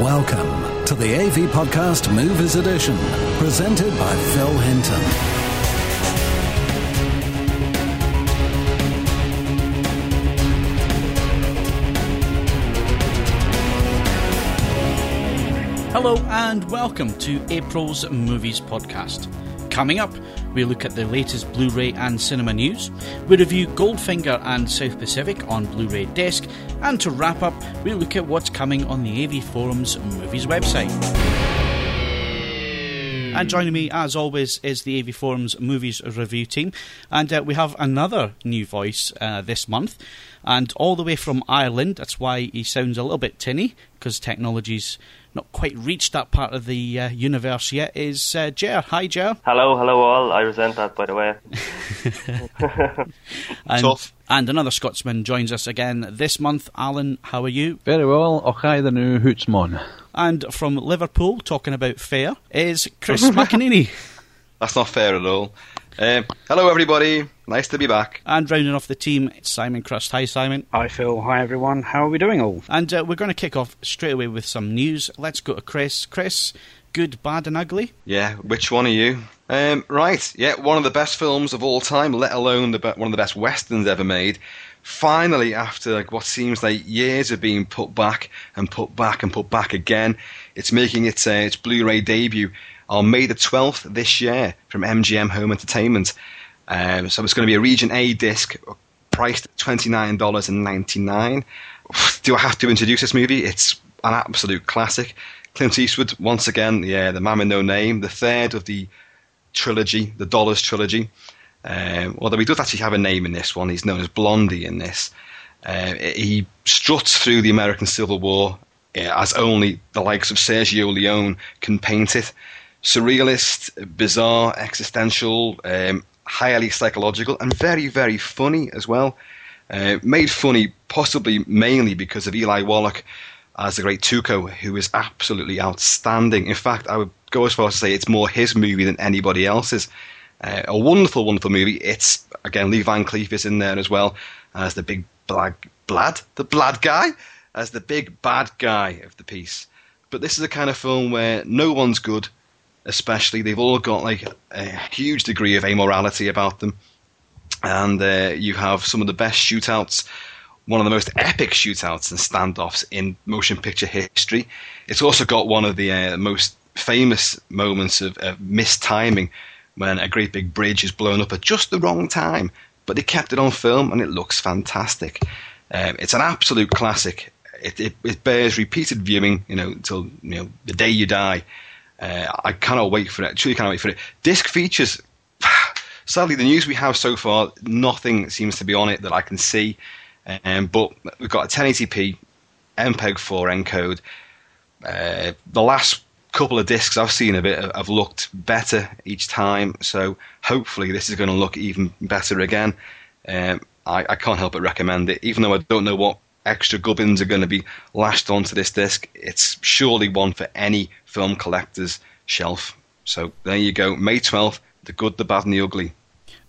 Welcome to the AV Podcast Movies Edition, presented by Phil Hinton. Hello and welcome to April's Movies Podcast. Coming up, we look at the latest Blu ray and cinema news, we review Goldfinger and South Pacific on Blu ray disc, and to wrap up, we look at what's coming on the AV Forums Movies website. And joining me, as always, is the AV Forums Movies Review team. And uh, we have another new voice uh, this month. And all the way from Ireland, that's why he sounds a little bit tinny, because technology's not quite reached that part of the uh, universe yet, is uh, Jer. Hi, Jer. Hello, hello all. I resent that, by the way. And, Tough. and another Scotsman joins us again this month. Alan, how are you? Very well. Och, hi, the new Hootsmon. And from Liverpool, talking about fair, is Chris McEneany. That's not fair at all. Um, hello, everybody. Nice to be back. And rounding off the team, it's Simon Crust. Hi, Simon. Hi Phil, hi everyone. How are we doing all? And uh, we're going to kick off straight away with some news. Let's go to Chris. Chris, good, bad, and ugly. Yeah, which one are you? Um, right, yeah, one of the best films of all time, let alone the be- one of the best westerns ever made. Finally, after like what seems like years of being put back and put back and put back again, it's making its uh, its Blu-ray debut on May the 12th this year from MGM Home Entertainment. Um, so it's going to be a Region A disc, priced at twenty nine dollars and ninety nine. Do I have to introduce this movie? It's an absolute classic. Clint Eastwood, once again, yeah, the man with no name, the third of the trilogy, the Dollars trilogy. Um, although he does actually have a name in this one, he's known as Blondie in this. Uh, he struts through the American Civil War uh, as only the likes of Sergio Leone can paint it. Surrealist, bizarre, existential, um, highly psychological, and very, very funny as well. Uh, made funny possibly mainly because of Eli Wallach as the great Tuco, who is absolutely outstanding. In fact, I would go as far as to say it's more his movie than anybody else's. Uh, a wonderful, wonderful movie. It's again Lee Van Cleef is in there as well as the big blag, blad, the blad guy, as the big bad guy of the piece. But this is a kind of film where no one's good, especially they've all got like a huge degree of amorality about them, and uh, you have some of the best shootouts one of the most epic shootouts and standoffs in motion picture history. It's also got one of the uh, most famous moments of, of mistiming when a great big bridge is blown up at just the wrong time, but they kept it on film and it looks fantastic. Um, it's an absolute classic. It, it, it bears repeated viewing, you know, until you know the day you die. Uh, I cannot wait for it. Truly cannot wait for it. Disc features. Sadly, the news we have so far, nothing seems to be on it that I can see. Um, but we've got a 1080p MPEG 4 encode. Uh, the last couple of discs I've seen of it have- looked better each time, so hopefully this is going to look even better again. Um, I, I can't help but recommend it, even though I don't know what extra gubbins are going to be lashed onto this disc. It's surely one for any film collector's shelf. So there you go, May 12th, The Good, the Bad, and the Ugly.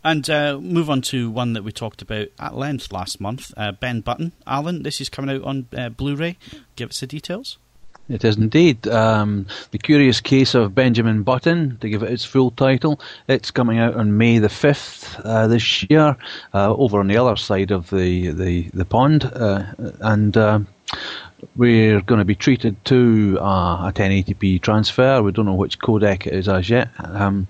And uh, move on to one that we talked about at length last month uh, Ben Button. Alan, this is coming out on uh, Blu ray. Give us the details. It is indeed. Um, the Curious Case of Benjamin Button, to give it its full title. It's coming out on May the 5th uh, this year, uh, over on the other side of the, the, the pond. Uh, and uh, we're going to be treated to a 1080p transfer. We don't know which codec it is as yet. Um,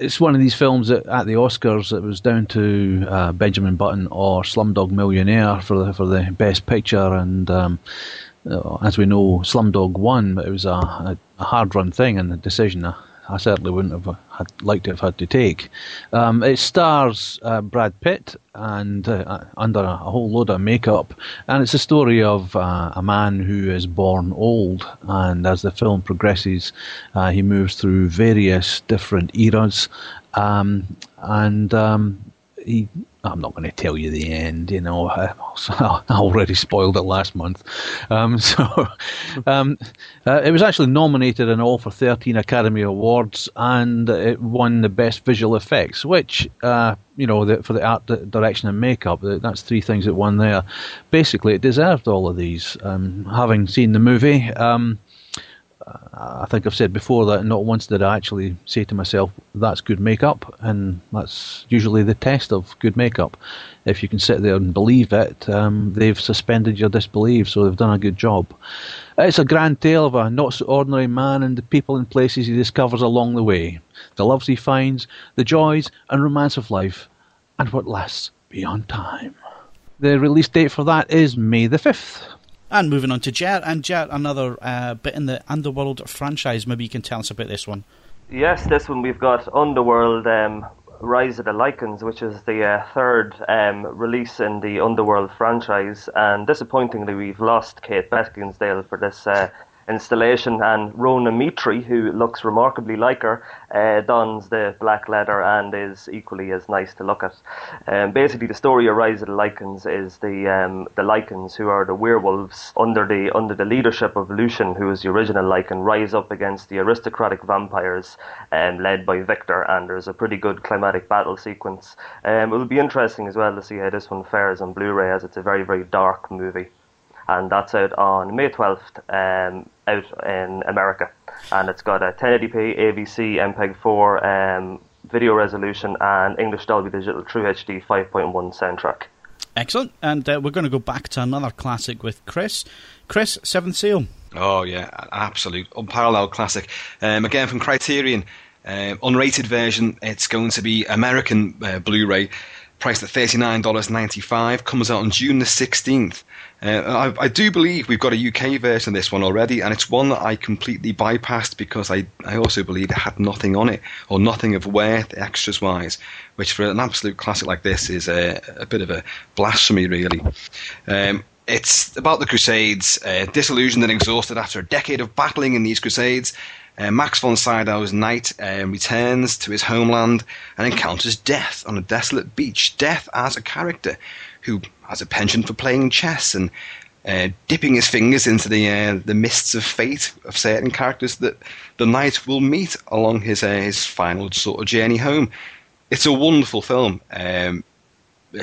it's one of these films that at the Oscars it was down to uh, Benjamin Button or Slumdog Millionaire for the for the best picture, and um, uh, as we know, Slumdog won, but it was a, a, a hard run thing and a decision I, I certainly wouldn't have had, liked to have had to take. Um, it stars uh, Brad Pitt and uh, under a whole load of makeup, and it's a story of uh, a man who is born old, and as the film progresses, uh, he moves through various different eras, um, and um, he I'm not going to tell you the end, you know. I, I already spoiled it last month. Um, so um, uh, it was actually nominated in all for 13 Academy Awards, and it won the Best Visual Effects, which, uh, you know, the, for the art direction and makeup, that's three things that won there. Basically, it deserved all of these. Um, having seen the movie, um, I think I've said before that not once did I actually say to myself, that's good makeup, and that's usually the test of good makeup. If you can sit there and believe it, um, they've suspended your disbelief, so they've done a good job. It's a grand tale of a not so ordinary man and the people and places he discovers along the way, the loves he finds, the joys and romance of life, and what lasts beyond time. The release date for that is May the 5th. And moving on to Jet, and Jet, another uh, bit in the Underworld franchise. Maybe you can tell us about this one. Yes, this one we've got Underworld um, Rise of the Lycans, which is the uh, third um, release in the Underworld franchise. And disappointingly, we've lost Kate Beckinsale for this uh, installation, and Rhona Mitra, who looks remarkably like her, uh, dons the black leather and is equally as nice to look at. Um, basically, the story of Rise of the Lycans is the um, the Lycans, who are the werewolves under the under the leadership of Lucian, who is the original Lycan, rise up against the aristocratic vampires, um, led by Victor. And there's a pretty good climatic battle sequence. Um, it will be interesting as well to see how this one fares on Blu-ray, as it's a very very dark movie and that's out on May 12th um, out in America. And it's got a 1080p AVC MPEG 4 um, video resolution and English Dolby Digital True HD 5.1 soundtrack. Excellent. And uh, we're going to go back to another classic with Chris. Chris, Seventh Seal. Oh, yeah, absolute, unparalleled classic. Um, again, from Criterion, uh, unrated version. It's going to be American uh, Blu ray, priced at $39.95. Comes out on June the 16th. Uh, I, I, do believe we've got a UK version of this one already, and it's one that I completely bypassed because I, I also believe it had nothing on it, or nothing of worth extras wise, which for an absolute classic like this is a, a bit of a blasphemy, really. Um, it's about the Crusades, uh, disillusioned and exhausted after a decade of battling in these Crusades. Uh, Max von Sydow's knight uh, returns to his homeland and encounters death on a desolate beach. Death as a character who has a penchant for playing chess and uh, dipping his fingers into the uh, the mists of fate of certain characters that the knight will meet along his uh, his final sort of journey home. It's a wonderful film, um,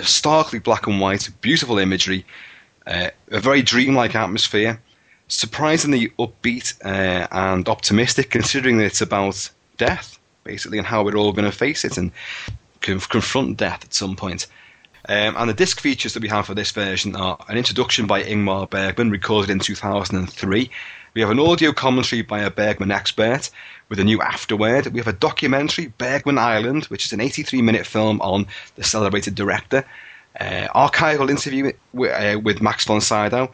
starkly black and white, beautiful imagery, uh, a very dreamlike atmosphere, surprisingly upbeat uh, and optimistic, considering that it's about death basically and how we're all going to face it and confront death at some point. Um, and the disc features that we have for this version are an introduction by Ingmar Bergman, recorded in 2003. We have an audio commentary by a Bergman expert with a new afterword. We have a documentary, Bergman Island, which is an 83 minute film on the celebrated director. Uh, archival interview with, uh, with Max von Sydow.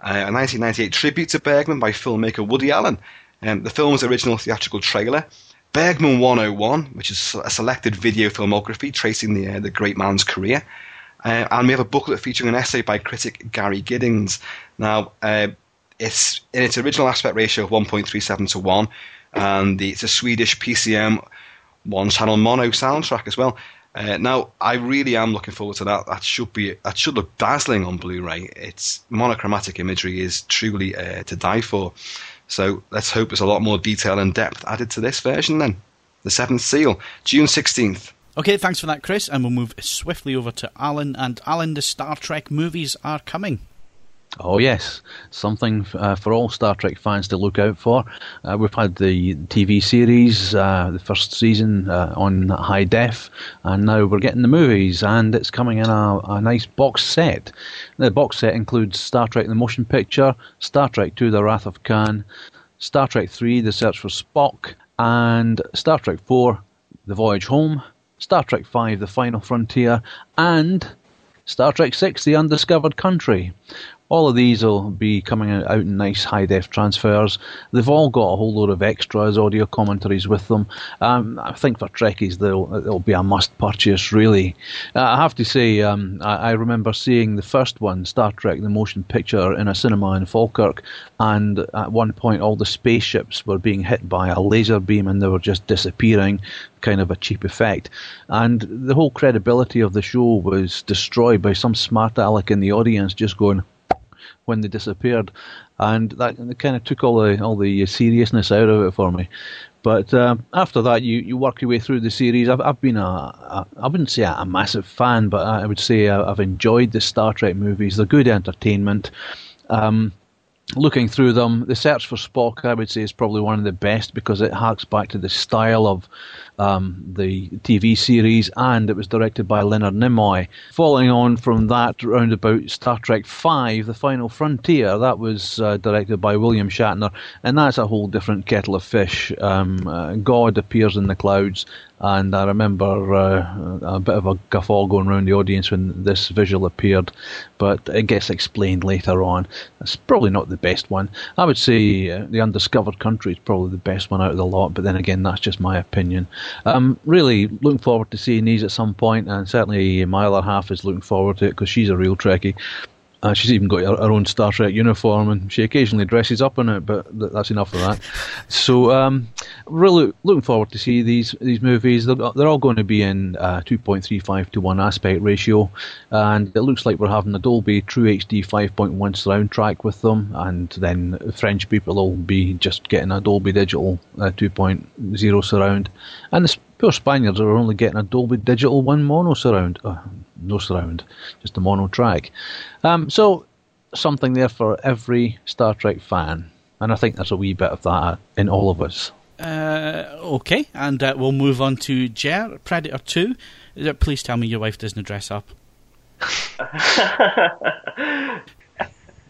A 1998 tribute to Bergman by filmmaker Woody Allen. Um, the film's original theatrical trailer. Bergman 101, which is a selected video filmography tracing the, uh, the great man's career. Uh, and we have a booklet featuring an essay by critic Gary Giddins. Now, uh, it's in its original aspect ratio of 1.37 to 1, and the, it's a Swedish PCM one channel mono soundtrack as well. Uh, now, I really am looking forward to that. That should be that should look dazzling on Blu-ray. Its monochromatic imagery is truly uh, to die for. So let's hope there's a lot more detail and depth added to this version. Then, the Seventh Seal, June sixteenth. Okay, thanks for that, Chris. And we'll move swiftly over to Alan. And Alan, the Star Trek movies are coming. Oh yes, something uh, for all Star Trek fans to look out for. Uh, we've had the TV series, uh, the first season uh, on high def, and now we're getting the movies, and it's coming in a, a, nice box set. The box set includes Star Trek: The Motion Picture, Star Trek II: The Wrath of Khan, Star Trek III: The Search for Spock, and Star Trek IV: The Voyage Home. Star Trek V The Final Frontier, and Star Trek VI The Undiscovered Country. All of these will be coming out in nice high def transfers. They've all got a whole load of extras, audio commentaries with them. Um, I think for Trekkies, they'll, it'll be a must purchase, really. Uh, I have to say, um, I, I, remember seeing the first one, Star Trek the Motion Picture, in a cinema in Falkirk, and at one point, all the spaceships were being hit by a laser beam and they were just disappearing kind of a cheap effect. And the whole credibility of the show was destroyed by some smart aleck in the audience just going, when they disappeared, and that kind of took all the all the seriousness out of it for me. But uh, after that, you, you work your way through the series. I've, I've been a, a I wouldn't say a, massive fan, but I would say I've enjoyed the Star Trek movies. They're good entertainment. Um, looking through them, the search for Spock, I would say, is probably one of the best because it harks back to the style of um, the TV series, and it was directed by Leonard Nimoy. Following on from that, round about Star Trek V, The Final Frontier, that was uh, directed by William Shatner, and that's a whole different kettle of fish. Um, uh, God appears in the clouds, and I remember uh, a bit of a guffaw going around the audience when this visual appeared, but it gets explained later on. It's probably not the best one. I would say uh, The Undiscovered Country is probably the best one out of the lot, but then again, that's just my opinion. I'm really looking forward to seeing these at some point, and certainly my other half is looking forward to it because she's a real Trekkie. Uh, she's even got her, her, own Star Trek uniform, and she occasionally dresses up in it, but th- that's enough of that. So, um, really looking forward to see these these movies. They're, they're all going to be in uh, 2.35 to 1 aspect ratio, and it looks like we're having a Dolby True HD 5.1 surround track with them, and then French people will be just getting a Dolby Digital uh, 2.0 surround, and the poor Spaniards are only getting a Dolby Digital 1 mono surround. Uh, no surround, just a mono track. Um, so something there for every Star Trek fan, and I think there's a wee bit of that in all of us. Uh, okay, and uh, we'll move on to Jer, Predator 2. Uh, please tell me your wife doesn't dress up.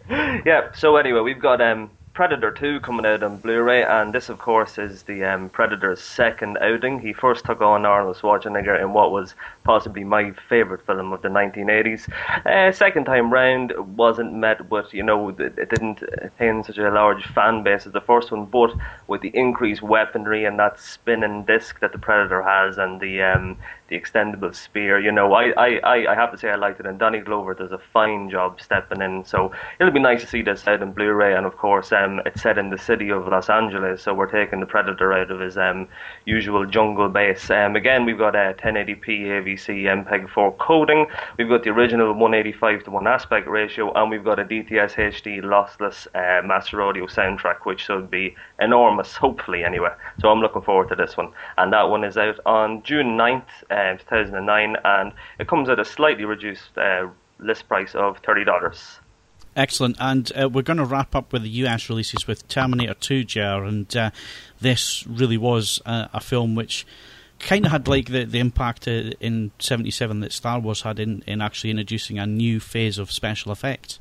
yeah, so anyway, we've got um, Predator 2 coming out on Blu-ray, and this, of course, is the um, Predator's second outing. He first took on Arnold Schwarzenegger in what was possibly my favourite film of the 1980s. Uh, second time round wasn't met with, you know, it didn't attain such a large fan base as the first one, but with the increased weaponry and that spinning disc that the Predator has and the um, the extendable spear. You know, I, I, I have to say I liked it, and Danny Glover does a fine job stepping in. So it'll be nice to see this out in Blu-ray, and of course, um, it's set in the city of Los Angeles, so we're taking the Predator out of his um, usual jungle base. Um, again, we've got a 1080p AVC MPEG-4 coding. We've got the original 185 to 1 aspect ratio, and we've got a DTS HD lossless uh, master audio soundtrack, which should be enormous, hopefully anyway. So I'm looking forward to this one, and that one is out on June 9th. 2009, and it comes at a slightly reduced uh, list price of $30. Excellent. And uh, we're going to wrap up with the US releases with Terminator 2, Jar. And uh, this really was uh, a film which kind of had like the, the impact uh, in 77 that Star Wars had in, in actually introducing a new phase of special effects.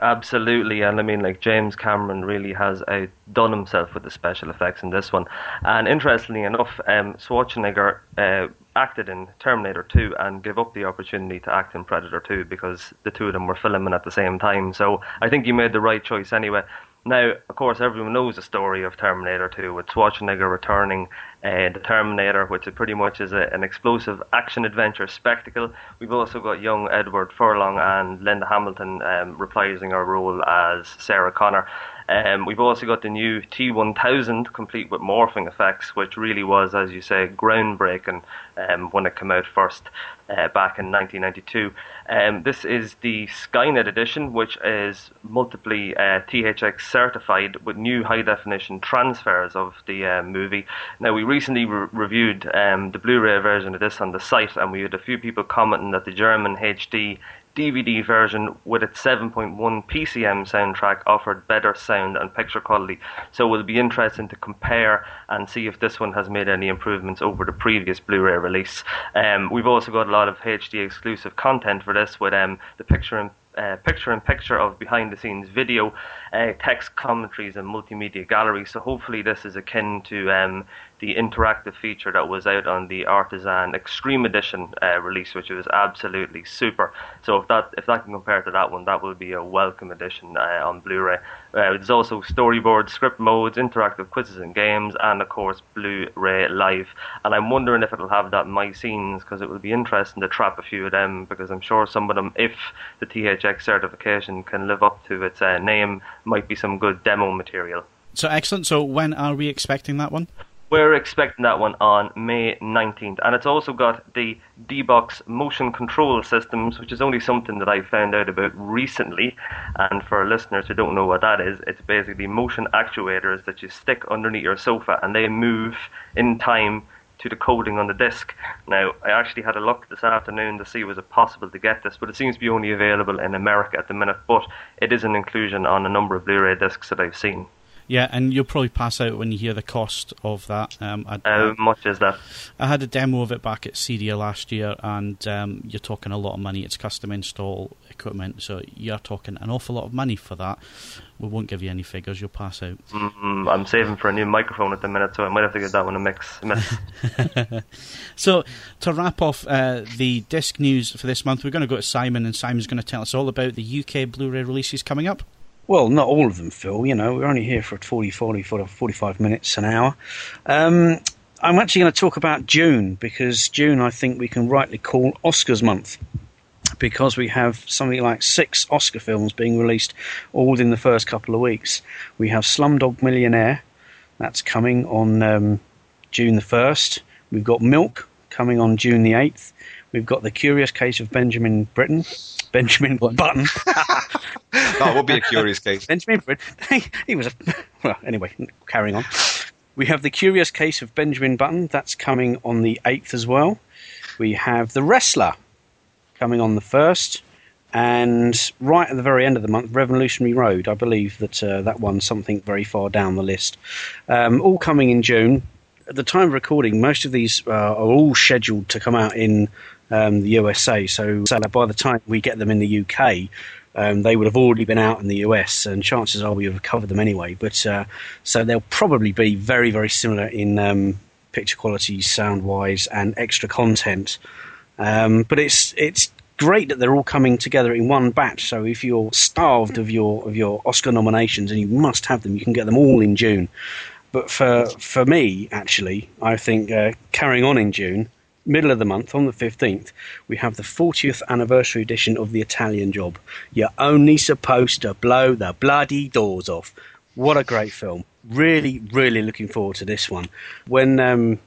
Absolutely, and I mean, like James Cameron really has outdone himself with the special effects in this one. And interestingly enough, um, Schwarzenegger uh, acted in Terminator 2 and gave up the opportunity to act in Predator 2 because the two of them were filming at the same time. So I think he made the right choice anyway. Now, of course, everyone knows the story of Terminator 2 with Schwarzenegger returning uh, the Terminator, which pretty much is a, an explosive action adventure spectacle. We've also got young Edward Furlong and Linda Hamilton um, reprising her role as Sarah Connor. Um, we've also got the new T1000 complete with morphing effects, which really was, as you say, groundbreaking um, when it came out first uh, back in 1992. Um, this is the Skynet edition, which is multiply uh, THX certified with new high definition transfers of the uh, movie. Now, we recently re- reviewed um, the Blu ray version of this on the site, and we had a few people commenting that the German HD DVD version with its 7.1 PCM soundtrack offered better sound and picture quality. So it will be interesting to compare and see if this one has made any improvements over the previous Blu-ray release. Um, we've also got a lot of HD exclusive content for this with um, the picture in uh, picture in picture of behind the scenes video, uh, text commentaries, and multimedia galleries. So hopefully this is akin to um, the interactive feature that was out on the Artisan Extreme Edition uh, release, which was absolutely super. So if that if that can compare to that one, that will be a welcome addition uh, on Blu-ray. Uh, there's also storyboard, script modes, interactive quizzes and games, and of course Blu-ray Live. And I'm wondering if it'll have that My Scenes because it will be interesting to trap a few of them because I'm sure some of them, if the THX certification can live up to its uh, name, might be some good demo material. So excellent. So when are we expecting that one? We're expecting that one on May 19th. And it's also got the D-Box motion control systems, which is only something that I found out about recently. And for listeners who don't know what that is, it's basically motion actuators that you stick underneath your sofa and they move in time to the coding on the disc. Now, I actually had a look this afternoon to see was it possible to get this, but it seems to be only available in America at the minute. But it is an inclusion on a number of Blu-ray discs that I've seen. Yeah, and you'll probably pass out when you hear the cost of that. Um, I, How much is that? I had a demo of it back at CEDIA last year, and um, you're talking a lot of money. It's custom install equipment, so you're talking an awful lot of money for that. We won't give you any figures. You'll pass out. Mm, I'm saving for a new microphone at the minute, so I might have to get that one a mix. miss. So, to wrap off uh, the disc news for this month, we're going to go to Simon, and Simon's going to tell us all about the UK Blu-ray releases coming up. Well, not all of them, Phil. You know, we're only here for 40, 40, 40 45 minutes, an hour. Um, I'm actually going to talk about June because June, I think we can rightly call Oscars month because we have something like six Oscar films being released all within the first couple of weeks. We have Slumdog Millionaire, that's coming on um, June the 1st. We've got Milk coming on June the 8th. We've got The Curious Case of Benjamin Britten. Benjamin Button. That would be a curious case. Benjamin Button. He, he was a. Well, anyway, carrying on. We have The Curious Case of Benjamin Button. That's coming on the 8th as well. We have The Wrestler coming on the 1st. And right at the very end of the month, Revolutionary Road. I believe that uh, that one's something very far down the list. Um, all coming in June. At the time of recording, most of these uh, are all scheduled to come out in um, the USA. So, so by the time we get them in the UK, um, they would have already been out in the US, and chances are we would have covered them anyway. But uh, so they'll probably be very, very similar in um, picture quality, sound wise, and extra content. Um, but it's it's great that they're all coming together in one batch. So if you're starved of your of your Oscar nominations and you must have them, you can get them all in June. But for for me, actually, I think uh, carrying on in June, middle of the month on the fifteenth, we have the 40th anniversary edition of the Italian Job. You're only supposed to blow the bloody doors off. What a great film! Really, really looking forward to this one. When um,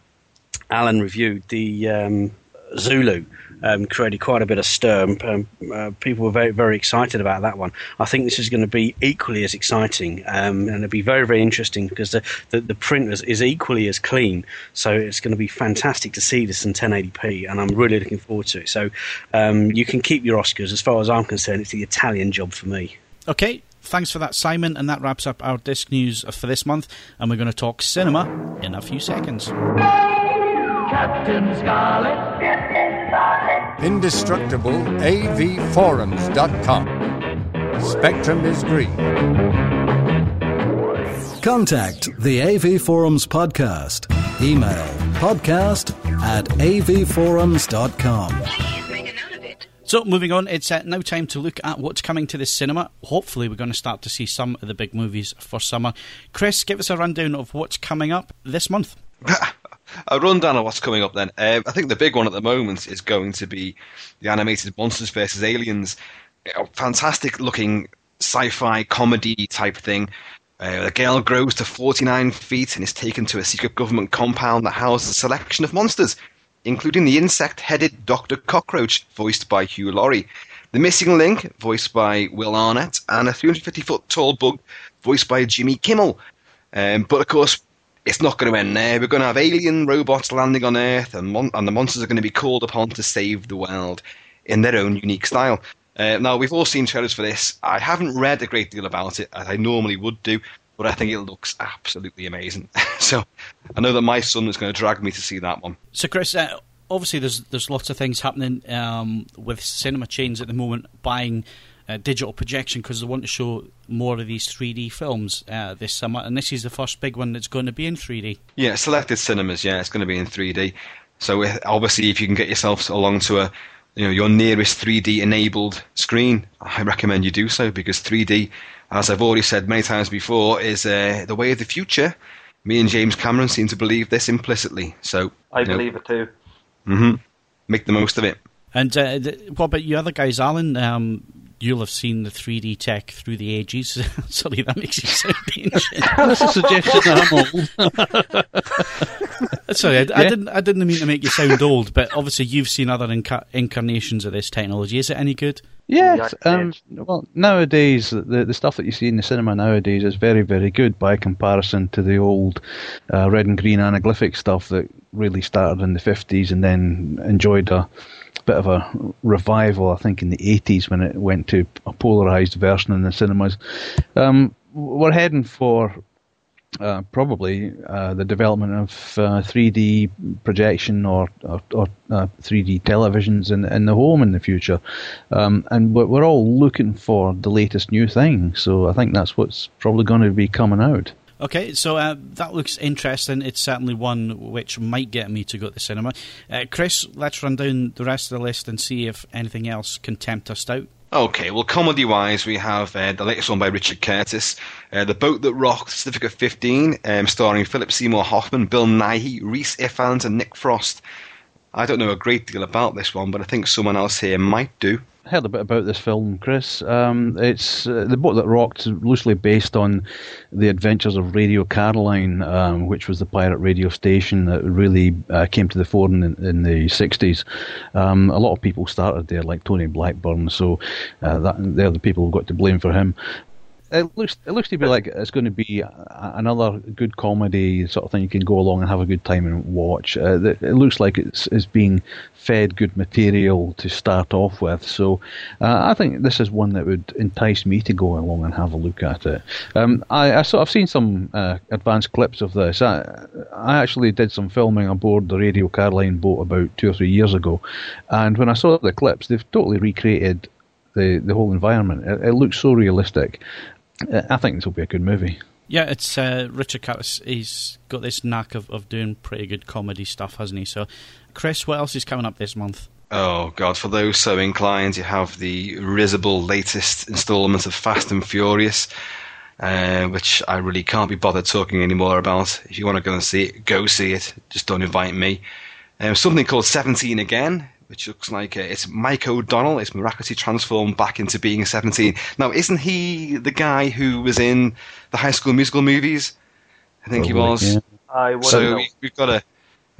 Alan reviewed the um, Zulu, um, created quite a bit of stir. Um, uh, people were very, very excited about that one. I think this is going to be equally as exciting, um, and it'll be very, very interesting because the, the, the print is, is equally as clean. So it's going to be fantastic to see this in 1080p, and I'm really looking forward to it. So um, you can keep your Oscars. As far as I'm concerned, it's the Italian job for me. Okay, thanks for that, Simon, and that wraps up our disc news for this month. And we're going to talk cinema in a few seconds. Captain Scarlet. Indestructible AVForums.com. Spectrum is green. Contact the AV Forums podcast. Email podcast at avforums.com. So, moving on, it's uh, now time to look at what's coming to the cinema. Hopefully, we're going to start to see some of the big movies for summer. Chris, give us a rundown of what's coming up this month. a rundown of what's coming up then. Uh, I think the big one at the moment is going to be the animated Monsters vs. Aliens. A fantastic looking sci fi comedy type thing. Uh, the girl grows to 49 feet and is taken to a secret government compound that houses a selection of monsters, including the insect headed Dr. Cockroach, voiced by Hugh Laurie, the missing link, voiced by Will Arnett, and a 350 foot tall bug, voiced by Jimmy Kimmel. Um, but of course, it's not going to end there. We're going to have alien robots landing on Earth, and, mon- and the monsters are going to be called upon to save the world in their own unique style. Uh, now, we've all seen trailers for this. I haven't read a great deal about it, as I normally would do, but I think it looks absolutely amazing. so I know that my son is going to drag me to see that one. So, Chris, uh, obviously, there's there's lots of things happening um, with cinema chains at the moment, buying uh, digital projection because they want to show more of these 3D films uh, this summer, and this is the first big one that's going to be in 3D. Yeah, selected cinemas. Yeah, it's going to be in 3D. So uh, obviously, if you can get yourself along to a you know your nearest 3D enabled screen, I recommend you do so because 3D, as I've already said many times before, is uh, the way of the future. Me and James Cameron seem to believe this implicitly. So I you know, believe it too. hmm make the most of it. And uh, th- what about you other guys, Alan? Um, you'll have seen the 3D tech through the ages. Sorry, that makes you sound ancient. That's a suggestion that I'm old. Sorry, I, I didn't. I didn't mean to make you sound old, but obviously you've seen other inca- incarnations of this technology. Is it any good? Yes. Um, well, nowadays, the, the stuff that you see in the cinema nowadays is very, very good by comparison to the old uh, red and green anaglyphic stuff that really started in the 50s and then enjoyed a bit of a revival, I think, in the 80s when it went to a polarized version in the cinemas. Um, we're heading for uh, probably uh, the development of uh, 3D projection or, or, or uh, 3D televisions in, in the home in the future. Um, and we're all looking for the latest new thing. So I think that's what's probably going to be coming out. Okay, so uh, that looks interesting. It's certainly one which might get me to go to the cinema. Uh, Chris, let's run down the rest of the list and see if anything else can tempt us out. Okay, well, comedy wise, we have uh, the latest one by Richard Curtis, uh, The Boat That Rocked, Certificate 15, um, starring Philip Seymour Hoffman, Bill Nighy, Rhys Ifans, and Nick Frost. I don't know a great deal about this one, but I think someone else here might do. I heard a bit about this film, Chris. Um, it's uh, the boat that rocked, loosely based on the adventures of Radio Caroline, um, which was the pirate radio station that really uh, came to the fore in, in the '60s. Um, a lot of people started there, like Tony Blackburn, so uh, that, they're the people who got to blame for him. It looks it looks to be like it's going to be another good comedy sort of thing you can go along and have a good time and watch. Uh, it looks like it's it's being fed good material to start off with, so uh, I think this is one that would entice me to go along and have a look at it. Um, I, I sort of seen some uh, advanced clips of this. I, I actually did some filming aboard the Radio Caroline boat about two or three years ago, and when I saw the clips, they've totally recreated the the whole environment. It, it looks so realistic. Uh, I think this will be a good movie. Yeah, it's uh, Richard Curtis. He's got this knack of, of doing pretty good comedy stuff, hasn't he? So, Chris, what else is coming up this month? Oh God! For those so inclined, you have the risible latest instalment of Fast and Furious, uh, which I really can't be bothered talking anymore about. If you want to go and see it, go see it. Just don't invite me. Um, something called Seventeen Again, which looks like uh, it's Mike O'Donnell. It's miraculously transformed back into being a 17. Now, isn't he the guy who was in the High School Musical movies? I think he was. yeah. I So know. we- we've got a,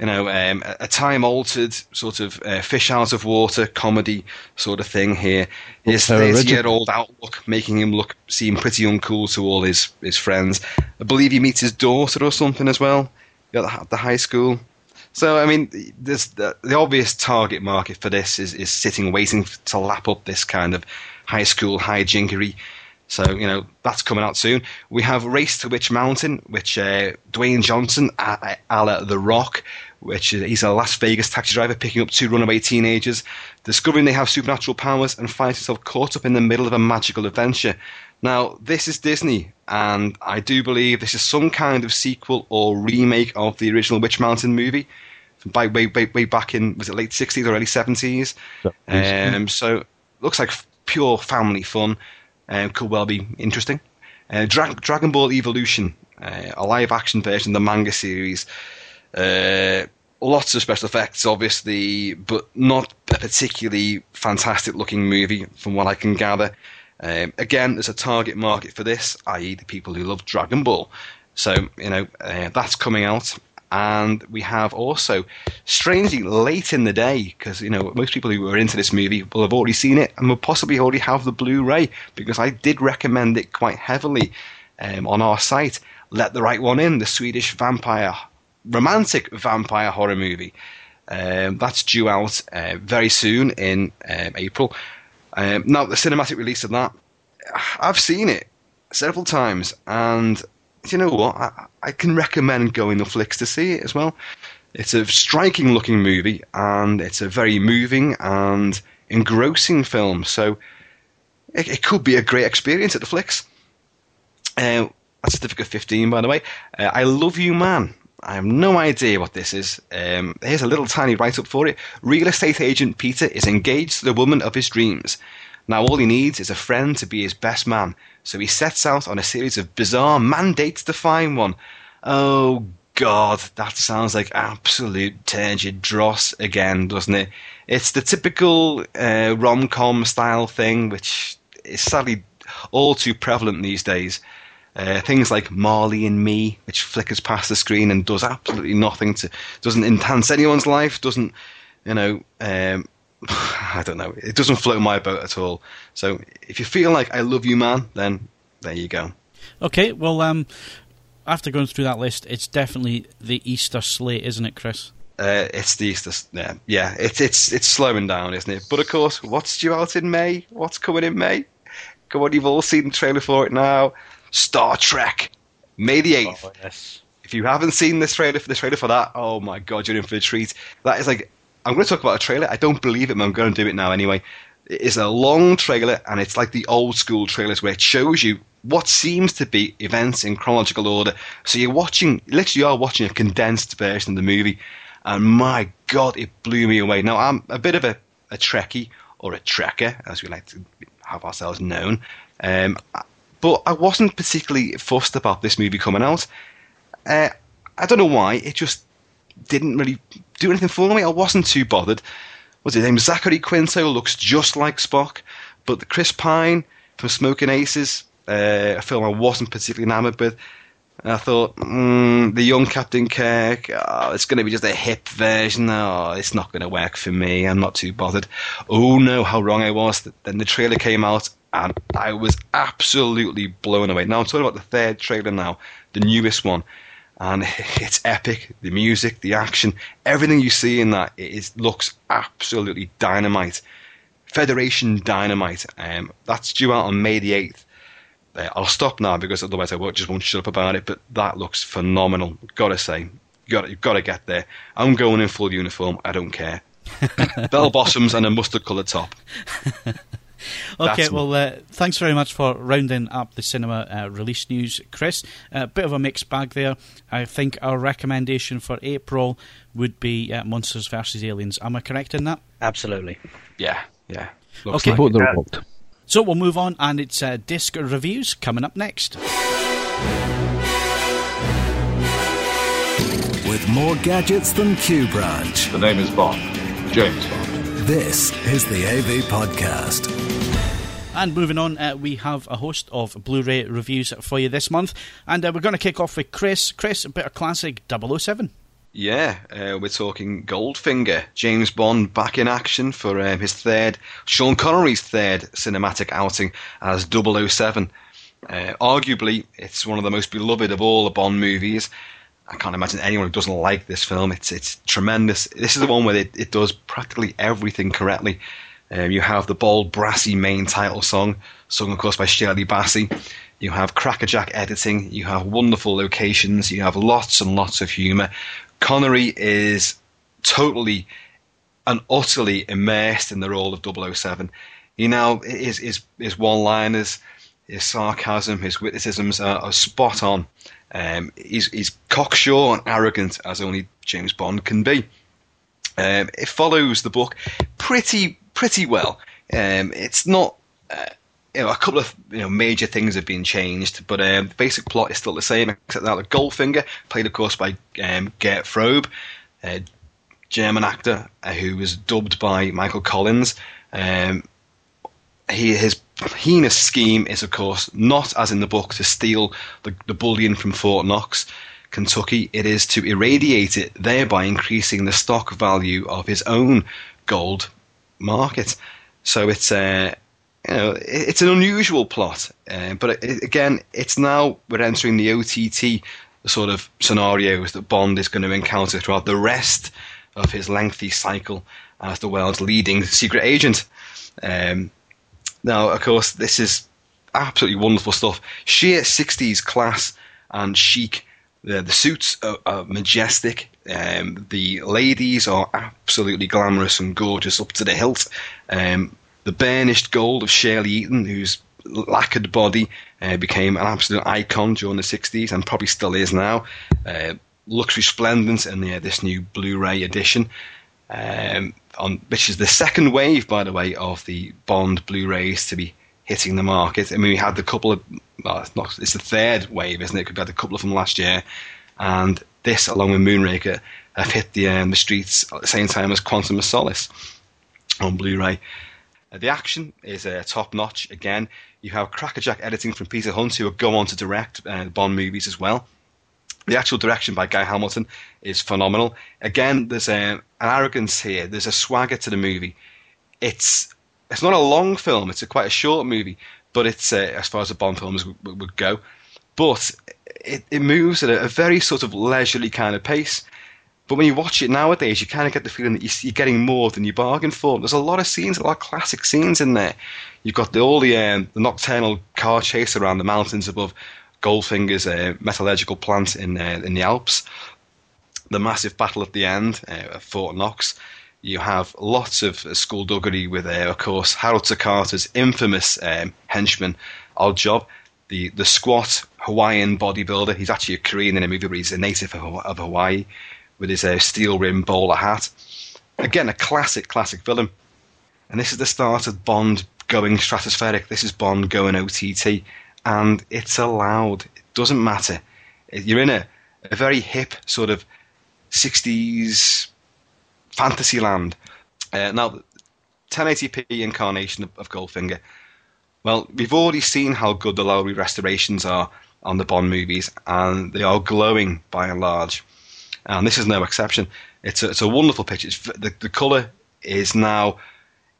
you know, um, a- a time-altered sort of uh, fish out of water comedy sort of thing here. His How thirty-year-old outlook making him look seem pretty uncool to all his his friends. I believe he meets his daughter or something as well at the, the high school. So I mean, there's the, the obvious target market for this is is sitting waiting to lap up this kind of high school hijinkery. So you know that's coming out soon. We have Race to Witch Mountain, which uh, Dwayne Johnson, a, a la The Rock, which is, he's a Las Vegas taxi driver picking up two runaway teenagers, discovering they have supernatural powers, and finds himself caught up in the middle of a magical adventure. Now this is Disney, and I do believe this is some kind of sequel or remake of the original Witch Mountain movie. By way, way, way back in was it late sixties or early seventies? Um, so looks like f- pure family fun. Um, could well be interesting. Uh, Dra- Dragon Ball Evolution, uh, a live action version of the manga series. Uh, lots of special effects, obviously, but not a particularly fantastic looking movie, from what I can gather. Um, again, there's a target market for this, i.e., the people who love Dragon Ball. So, you know, uh, that's coming out. And we have also, strangely late in the day, because you know most people who are into this movie will have already seen it and will possibly already have the Blu-ray, because I did recommend it quite heavily um, on our site. Let the right one in, the Swedish vampire, romantic vampire horror movie. Um, that's due out uh, very soon in um, April. Um, now the cinematic release of that, I've seen it several times, and you know what? I, I can recommend going to flicks to see it as well. It's a striking looking movie, and it's a very moving and engrossing film. So, it, it could be a great experience at the flicks. Uh, that's certificate 15, by the way. Uh, I Love You Man. I have no idea what this is. Um, here's a little tiny write up for it. Real estate agent Peter is engaged to the woman of his dreams. Now, all he needs is a friend to be his best man, so he sets out on a series of bizarre mandates to find one. Oh, God, that sounds like absolute turgid dross again, doesn't it? It's the typical uh, rom com style thing, which is sadly all too prevalent these days. Uh, things like Marley and Me, which flickers past the screen and does absolutely nothing to, doesn't enhance anyone's life, doesn't, you know, um, I don't know, it doesn't float my boat at all. So if you feel like I love you, man, then there you go. Okay, well, um, after going through that list, it's definitely the Easter slate, isn't it, Chris? Uh, it's the Easter, yeah, yeah. It's it's it's slowing down, isn't it? But of course, what's due out in May? What's coming in May? Come on, you've all seen the trailer for it now. Star Trek, May the eighth. Oh, yes. If you haven't seen this trailer for the trailer for that, oh my god, you're in for a treat. That is like I'm going to talk about a trailer. I don't believe it, but I'm going to do it now anyway. It is a long trailer, and it's like the old school trailers where it shows you what seems to be events in chronological order. So you're watching, literally, you are watching a condensed version of the movie, and my god, it blew me away. Now I'm a bit of a, a Trekkie or a Trekker, as we like to have ourselves known. Um, but I wasn't particularly fussed about this movie coming out. Uh, I don't know why. It just didn't really do anything for me. I wasn't too bothered. What's his name? Zachary Quinto looks just like Spock, but the Chris Pine from Smoking Aces, uh, a film I wasn't particularly enamoured with. And I thought, mm, the young Captain Kirk, oh, it's going to be just a hip version. Oh, it's not going to work for me. I'm not too bothered. Oh no, how wrong I was. Then the trailer came out, and I was absolutely blown away. Now I'm talking about the third trailer now, the newest one, and it's epic. The music, the action, everything you see in that it is, looks absolutely dynamite. Federation Dynamite. Um, that's due out on May the 8th. Uh, I'll stop now because otherwise I won't, just won't shut up about it. But that looks phenomenal. Gotta say, got you've got to get there. I'm going in full uniform. I don't care. Bell bottoms and a mustard coloured top. Okay, That's- well, uh, thanks very much for rounding up the cinema uh, release news, Chris. A bit of a mixed bag there. I think our recommendation for April would be uh, Monsters vs. Aliens. Am I correct in that? Absolutely. Yeah, yeah. Looks Okay. like Both are booked. So we'll move on, and it's uh, disc reviews coming up next. With more gadgets than Q Branch, The name is Bond. James Bond. this is the AV Podcast. And moving on, uh, we have a host of Blu-ray reviews for you this month, and uh, we're going to kick off with Chris. Chris, a bit of classic 007. Yeah, uh, we're talking Goldfinger, James Bond back in action for um, his third, Sean Connery's third cinematic outing as 007. Uh, arguably, it's one of the most beloved of all the Bond movies. I can't imagine anyone who doesn't like this film. It's it's tremendous. This is the one where it, it does practically everything correctly. Um, you have the bold, brassy main title song, sung of course by Shirley Bassey. You have crackerjack editing. You have wonderful locations. You have lots and lots of humour. Connery is totally and utterly immersed in the role of 007. You know, his, his, his one liners, his sarcasm, his witticisms are, are spot on. Um, he's, he's cocksure and arrogant as only James Bond can be. Um, it follows the book pretty pretty well. Um, it's not. Uh, you know, a couple of you know major things have been changed, but um, the basic plot is still the same, except that the Goldfinger, played of course by um, Gert Frobe, a German actor uh, who was dubbed by Michael Collins. Um, he, his heinous scheme is, of course, not as in the book to steal the, the bullion from Fort Knox, Kentucky. It is to irradiate it, thereby increasing the stock value of his own gold market. So it's uh, you know it's an unusual plot, uh, but it, again, it's now we're entering the OTT sort of scenarios that Bond is going to encounter throughout the rest of his lengthy cycle as the world's leading secret agent. Um, now, of course, this is absolutely wonderful stuff. Sheer 60s class and chic. The, the suits are, are majestic. Um, the ladies are absolutely glamorous and gorgeous up to the hilt. Um, The burnished gold of Shirley Eaton, whose lacquered body uh, became an absolute icon during the 60s and probably still is now. Uh, looks resplendent in the, uh, this new Blu-ray edition, um, on which is the second wave, by the way, of the Bond Blu-rays to be hitting the market. I mean, we had a couple of, well, it's, not, it's the third wave, isn't it? We had a couple of them last year, and this, along with Moonraker, have hit the um, the streets at the same time as Quantum of Solace on Blu-ray. Uh, the action is uh, top notch. Again, you have crackerjack editing from Peter Hunt, who will go on to direct uh, Bond movies as well. The actual direction by Guy Hamilton is phenomenal. Again, there's a, an arrogance here. There's a swagger to the movie. It's it's not a long film. It's a quite a short movie, but it's uh, as far as the Bond films would, would go. But it, it moves at a, a, very sort of leisurely kind of pace. But when you watch it nowadays, you kind of get the feeling that you're getting more than you bargained for. There's a lot of scenes, a lot of classic scenes in there. You've got the, all the, um, the nocturnal car chase around the mountains above Goldfinger's uh, metallurgical plant in uh, in the Alps. The massive battle at the end uh, at Fort Knox. You have lots of skullduggery with, uh, of course, Harold Sakata's infamous um, henchman, Oddjob, the the squat Hawaiian bodybuilder. He's actually a Korean in a movie, but he's a native of, of Hawaii with his uh, steel rim bowler hat. Again, a classic, classic villain. And this is the start of Bond going stratospheric. This is Bond going OTT and it's allowed. It doesn't matter. You're in a, a very hip sort of 60s fantasy land. Uh, now, 1080p incarnation of, of, Goldfinger. Well, we've already seen how good the Lowry restorations are on the Bond movies, and they are glowing by and large. And this is no exception. It's a, it's a wonderful picture. The, the colour is now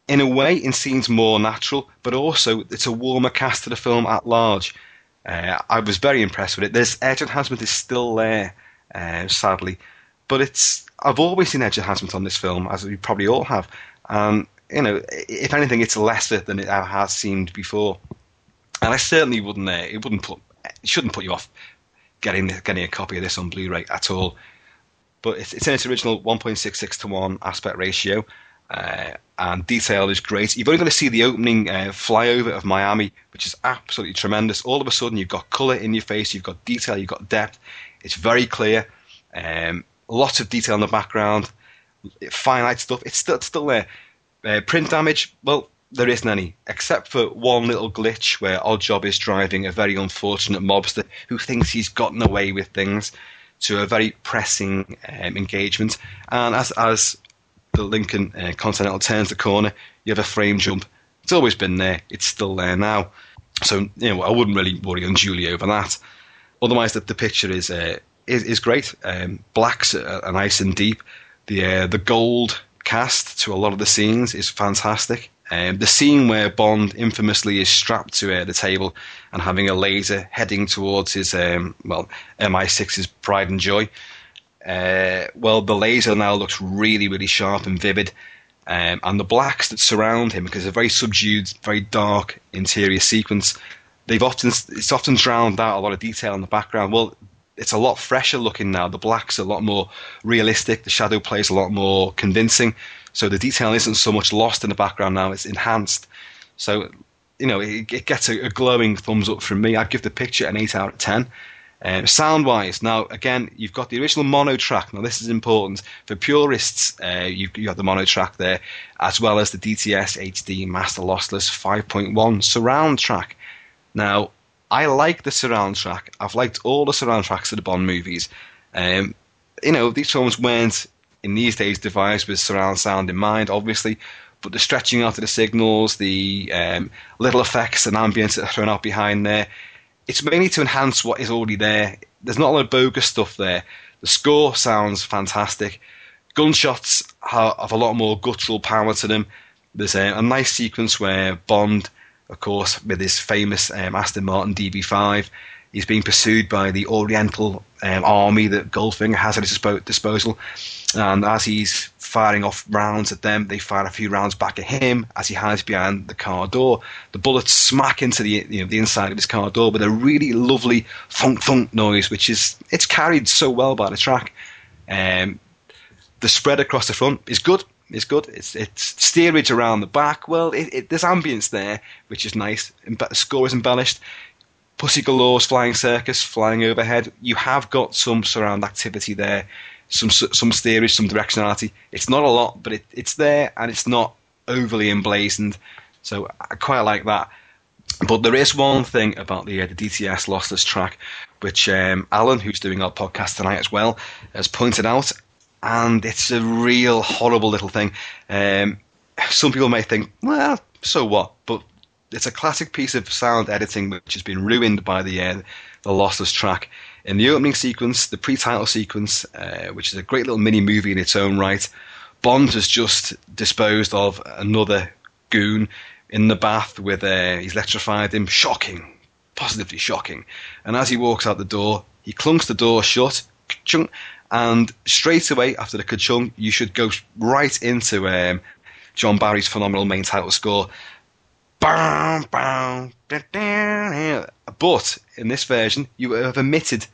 in a way, it seems more natural, but also it's a warmer cast to the film at large. Uh, I was very impressed with it. This edge enhancement is still there, uh, sadly, but it's I've always seen edge enhancement on this film, as we probably all have. And you know, if anything, it's lesser than it has seemed before. And I certainly wouldn't. Uh, it wouldn't put. It shouldn't put you off getting getting a copy of this on Blu-ray at all. But it's, it's in its original 1.66 to one aspect ratio. Uh, and detail is great. You've only got to see the opening uh, flyover of Miami, which is absolutely tremendous. All of a sudden, you've got colour in your face, you've got detail, you've got depth. It's very clear. Um, lots of detail in the background, finite stuff. It's still, it's still there. Uh, print damage, well, there isn't any, except for one little glitch where Oddjob is driving a very unfortunate mobster who thinks he's gotten away with things to a very pressing um, engagement. And as as the Lincoln uh, Continental turns the corner, you have a frame jump. It's always been there. It's still there now. So you know, I wouldn't really worry unduly over that. Otherwise, the, the picture is uh, is, is great. Um, blacks are, nice and deep. The uh, the gold cast to a lot of the scenes is fantastic. Um, the scene where Bond infamously is strapped to uh, the table and having a laser heading towards his um, well MI6's pride and joy uh, well, the laser now looks really, really sharp and vivid. Um, and the blacks that surround him, because a very subdued, very dark interior sequence, they've often it's often drowned out a lot of detail in the background. Well, it's a lot fresher looking now. The blacks a lot more realistic. The shadow play is a lot more convincing. So the detail isn't so much lost in the background now; it's enhanced. So you know, it, it gets a, a, glowing thumbs up from me. I'd give the picture an eight out of ten. Um, sound wise, now again, you've got the original mono track. Now, this is important for purists. Uh, you've, you got the mono track there, as well as the DTS HD Master Lossless 5.1 surround track. Now, I like the surround track. I've liked all the surround tracks of the Bond movies. Um, you know, these films weren't in these days devised with surround sound in mind, obviously, but the stretching out of the signals, the um, little effects and ambience that are thrown out behind there, it's mainly to enhance what is already there. There's not a lot of bogus stuff there. The score sounds fantastic. Gunshots have a lot more guttural power to them. There's a, a nice sequence where Bond, of course, with his famous um, Aston Martin DB5, he's being pursued by the Oriental um, army that Goldfinger has at his disposal. And as he's firing off rounds at them. They fire a few rounds back at him as he hides behind the car door. The bullets smack into the you know the inside of his car door with a really lovely thunk thunk noise, which is it's carried so well by the track. Um, the spread across the front is good. Is good. It's it's steerage around the back. Well, it, it, there's ambience there, which is nice. The score is embellished. Pussy Galore's Flying Circus flying overhead. You have got some surround activity there, some some steerage, some directionality. It's not a lot, but it, it's there and it's not overly emblazoned. So I quite like that. But there is one thing about the uh, the DTS lossless track, which um, Alan, who's doing our podcast tonight as well, has pointed out, and it's a real horrible little thing. Um, some people may think, well, so what? But it's a classic piece of sound editing which has been ruined by the uh, the lossless track. In the opening sequence, the pre-title sequence, uh, which is a great little mini movie in its own right, Bond has just disposed of another goon in the bath with uh, he's electrified him. Shocking, positively shocking. And as he walks out the door, he clunks the door shut, and straight away after the ka-chung, you should go right into um, John Barry's phenomenal main title score. But in this version, you have omitted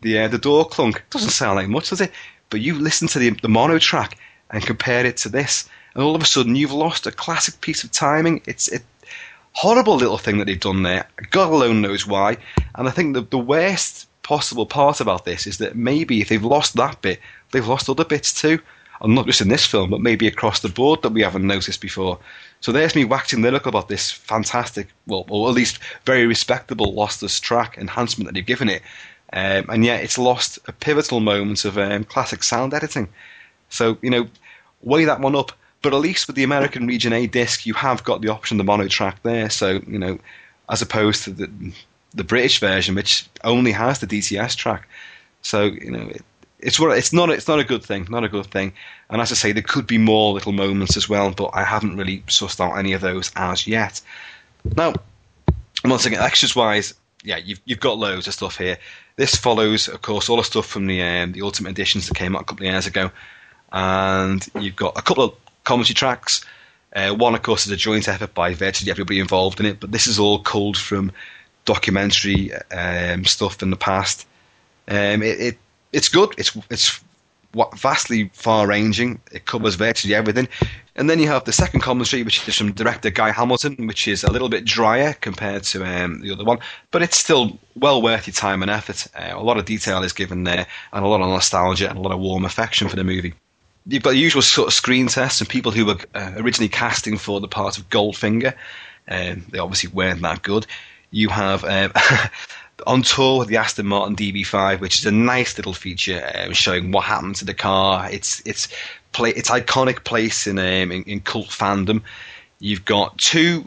the uh, the door clunk. Doesn't sound like much, does it? But you listen to the the mono track and compare it to this, and all of a sudden you've lost a classic piece of timing. It's a horrible little thing that they've done there. God alone knows why. And I think the the worst possible part about this is that maybe if they've lost that bit, they've lost other bits too. And not just in this film, but maybe across the board that we haven't noticed before. So there's me waxing lyrical about this fantastic, well, or at least very respectable lossless track enhancement that they've given it. Um, and yet it's lost a pivotal moment of um, classic sound editing. So, you know, weigh that one up. But at least with the American Region A disc, you have got the option, the mono track there. So, you know, as opposed to the the British version, which only has the DTS track. So, you know, it, it's it's not it's not a good thing, not a good thing. And as I say, there could be more little moments as well, but I haven't really sussed out any of those as yet. Now, once again, extras wise, yeah, you've you've got loads of stuff here. This follows, of course, all the stuff from the um, the Ultimate Editions that came out a couple of years ago and you've got a couple of commentary tracks. Uh, one, of course, is a joint effort by virtually everybody involved in it, but this is all culled from documentary um, stuff in the past. Um, it, it, it's good. It's it's vastly far-ranging. It covers virtually everything. And then you have the second commentary, which is from director Guy Hamilton, which is a little bit drier compared to um, the other one, but it's still well worth your time and effort. Uh, a lot of detail is given there, and a lot of nostalgia and a lot of warm affection for the movie you've got the usual sort of screen tests and people who were uh, originally casting for the part of Goldfinger. Um, they obviously weren't that good. You have um, on tour with the Aston Martin DB5, which is a nice little feature um, showing what happened to the car. It's it's play, its iconic place in, um, in, in cult fandom. You've got two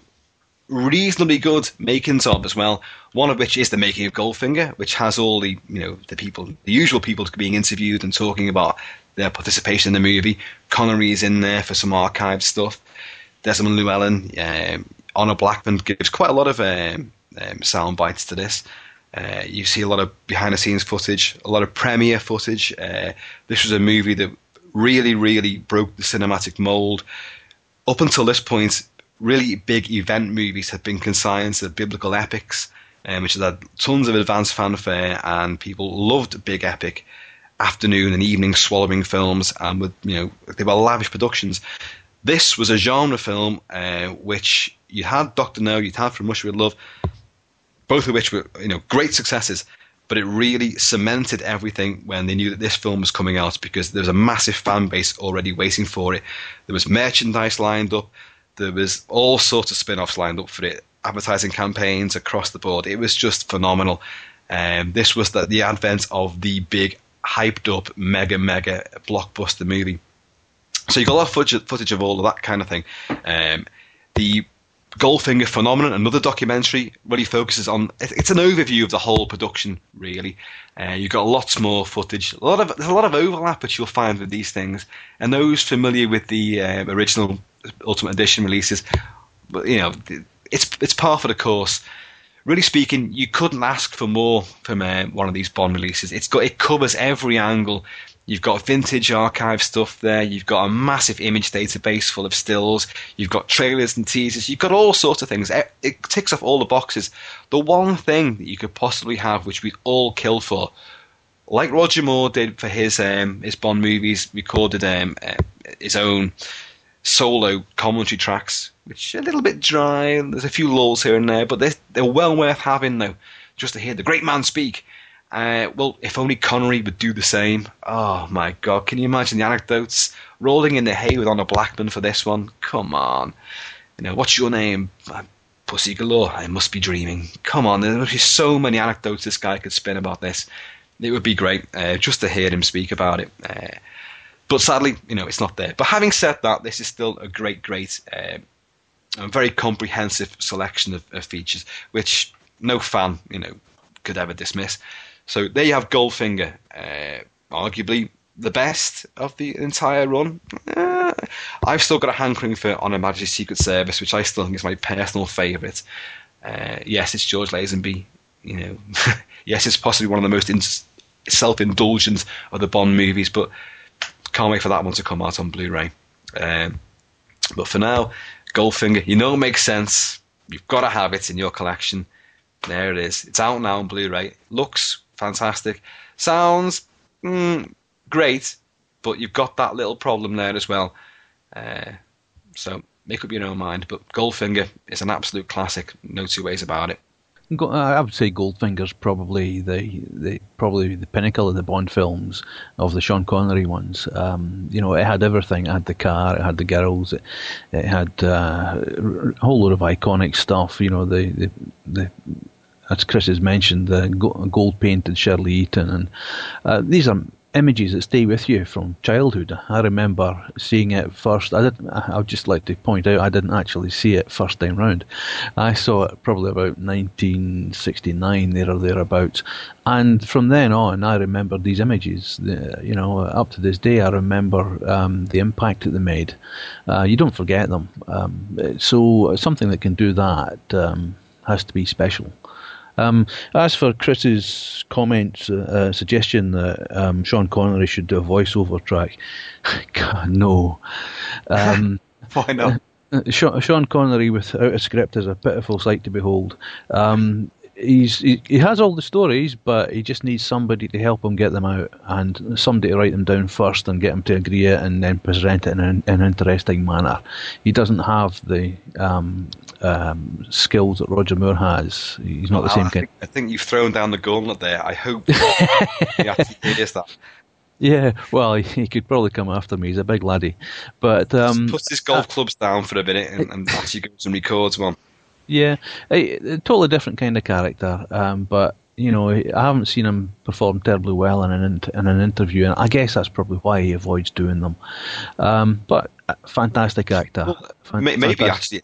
reasonably good makings of as well. One of which is the making of Goldfinger, which has all the you know the people, the usual people being interviewed and talking about their participation in the movie. Connery is in there for some archive stuff. Desmond Llewellyn, um, Honor Blackman gives quite a lot of um, um, sound bites to this. Uh, you see a lot of behind the scenes footage, a lot of premiere footage. Uh, this was a movie that really, really broke the cinematic mold. Up until this point, really big event movies have been consigned to biblical epics, um, which had tons of advanced fanfare, and people loved big epic afternoon and evening swallowing films, and with you know they were lavish productions. This was a genre film uh, which you had Doctor No, you'd had From Russia with Love, both of which were you know great successes. But it really cemented everything when they knew that this film was coming out because there was a massive fan base already waiting for it. There was merchandise lined up. There was all sorts of spin-offs lined up for it, advertising campaigns across the board. It was just phenomenal. Um, this was the, the advent of the big hyped up mega mega blockbuster movie. So you got a lot of footage, footage of all of that kind of thing. Um, the Goldfinger phenomenon, another documentary, really focuses on. It's an overview of the whole production, really. Uh, you've got lots more footage. A lot of there's a lot of overlap which you'll find with these things, and those familiar with the uh, original Ultimate Edition releases, but you know, it's it's par for the course really speaking, you couldn't ask for more from uh, one of these Bond releases. It's got it covers every angle. You've got vintage archive stuff there. You've got a massive image database full of stills. You've got trailers and teasers. You've got all sorts of things. It ticks off all the boxes. The one thing that you could possibly have, which we'd all kill for, like Roger Moore did for his um, his Bond movies, recorded um, uh, his own solo commentary tracks, which are a little bit dry. There's a few lulls here and there, but they're, they're well worth having, though, just to hear the great man speak. Uh, well, if only Connery would do the same. Oh my God! Can you imagine the anecdotes rolling in the hay with Honor Blackman for this one? Come on, you know what's your name? Uh, Pussy galore. I must be dreaming. Come on, there must be so many anecdotes this guy could spin about this. It would be great uh, just to hear him speak about it. Uh, but sadly, you know, it's not there. But having said that, this is still a great, great, uh, a very comprehensive selection of, of features, which no fan, you know, could ever dismiss. So there you have Goldfinger, uh, arguably the best of the entire run. Uh, I've still got a hankering for On Her Majesty's Secret Service, which I still think is my personal favourite. Uh, yes, it's George Lazenby. You know, yes, it's possibly one of the most in- self-indulgent of the Bond movies, but can't wait for that one to come out on Blu-ray. Um, but for now, Goldfinger, you know it makes sense. You've got to have it in your collection. There it is. It's out now on Blu-ray. Looks fantastic. Sounds mm, great, but you've got that little problem there as well. Uh, so make up your own mind. But Goldfinger is an absolute classic. No two ways about it. I would say Goldfinger's probably the, the probably the pinnacle of the Bond films of the Sean Connery ones. Um, you know, it had everything. It had the car, it had the girls, it, it had uh, a whole lot of iconic stuff. You know, the the, the as Chris has mentioned, the gold painted Shirley Eaton, and uh, these are images that stay with you from childhood. I remember seeing it first. I didn't. I would just like to point out I didn't actually see it first time round. I saw it probably about 1969 there or thereabouts, and from then on, I remember these images. You know, up to this day, I remember um, the impact that they made. Uh, you don't forget them. Um, so something that can do that um, has to be special. Um, as for Chris's comment, uh, uh, suggestion that um, Sean Connery should do a voiceover track, God, no. Um, Why not? Uh, Sean Connery without a script is a pitiful sight to behold. Um, he's he, he, has all the stories, but he just needs somebody to help him get them out, and somebody to write them down first and get him to agree it, and then present it in an, in an interesting manner. He doesn't have the um, um, skills that Roger Moore has. He's not well, the same I kind. Think, I think you've thrown down the gauntlet there. I hope he actually hears that. Yeah, well, he, could probably come after me. He's a big laddie, but um, puts his golf uh, clubs down for a minute and, and actually goes and records one. Yeah, a, a totally different kind of character, um, but you know, I haven't seen him perform terribly well in an in an interview, and I guess that's probably why he avoids doing them. Um, but fantastic actor. Well, fantastic. Maybe actually,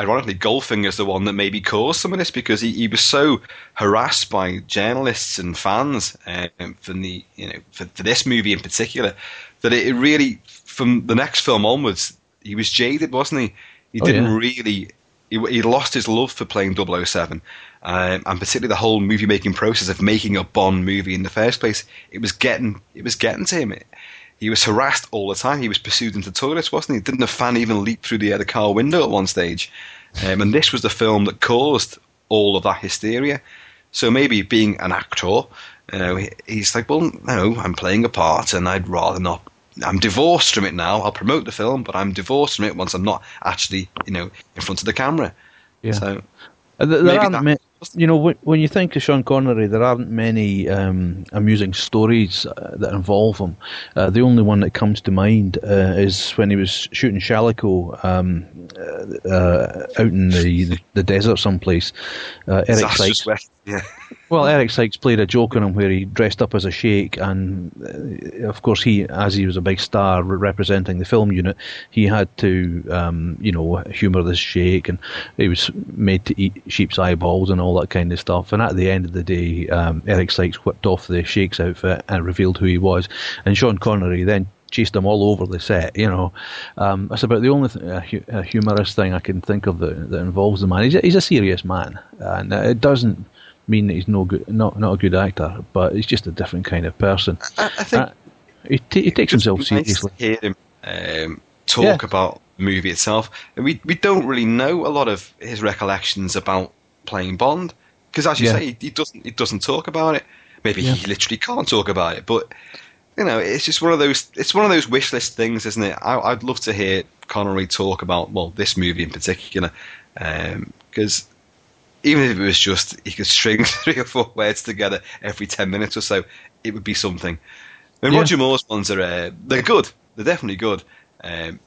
ironically, golfing is the one that maybe caused some of this because he, he was so harassed by journalists and fans um, from the you know for, for, this movie in particular that it really from the next film onwards he was jaded, wasn't he? He oh, didn't yeah. really. He, he, lost his love for playing 007, um, and particularly the whole movie making process of making a Bond movie in the first place. It was getting it was getting to him. It, he was harassed all the time. He was pursued into toilets, wasn't he? Didn't a fan even leap through the, uh, the car window at one stage? Um, and this was the film that caused all of that hysteria. So maybe being an actor, you know, he's like, well, no, I'm playing a part, and I'd rather not. I'm divorced from it now. I'll promote the film, but I'm divorced from it once I'm not actually, you know, in front of the camera. Yeah. So uh, there, there aren't ma- you know when you think of Sean Connery, there aren't many um, amusing stories uh, that involve him. Uh, the only one that comes to mind uh, is when he was shooting Shalako um, uh, uh, out in the, the, the desert someplace. Eric Sykes. Yeah. Well, Eric Sykes played a joke on him where he dressed up as a sheikh, and uh, of course, he, as he was a big star representing the film unit, he had to, um, you know, humour this sheikh, and he was made to eat sheep's eyeballs and all that kind of stuff. And at the end of the day, um, Eric Sykes whipped off the sheikh's outfit and revealed who he was, and Sean Connery then chased him all over the set. You know, um, that's about the only th- hu- humorous thing I can think of that, that involves the man. He's a, he's a serious man, and uh, it doesn't mean that he's no good, not not a good actor, but he's just a different kind of person. I, I think uh, he, t- he takes himself nice seriously. hear him um, talk yeah. about the movie itself, and we we don't really know a lot of his recollections about playing Bond because, as you yeah. say, he, he, doesn't he doesn't talk about it. Maybe yeah. he literally can't talk about it, but you know, it's just one of those. It's one of those wish list things, isn't it? I, would love to hear Connery talk about well this movie in particular because. Um, even if it was just he could string three or four words together every ten minutes or so, it would be something. I mean, yeah. Roger Moore's ones are uh, they're good. They're definitely good. Um,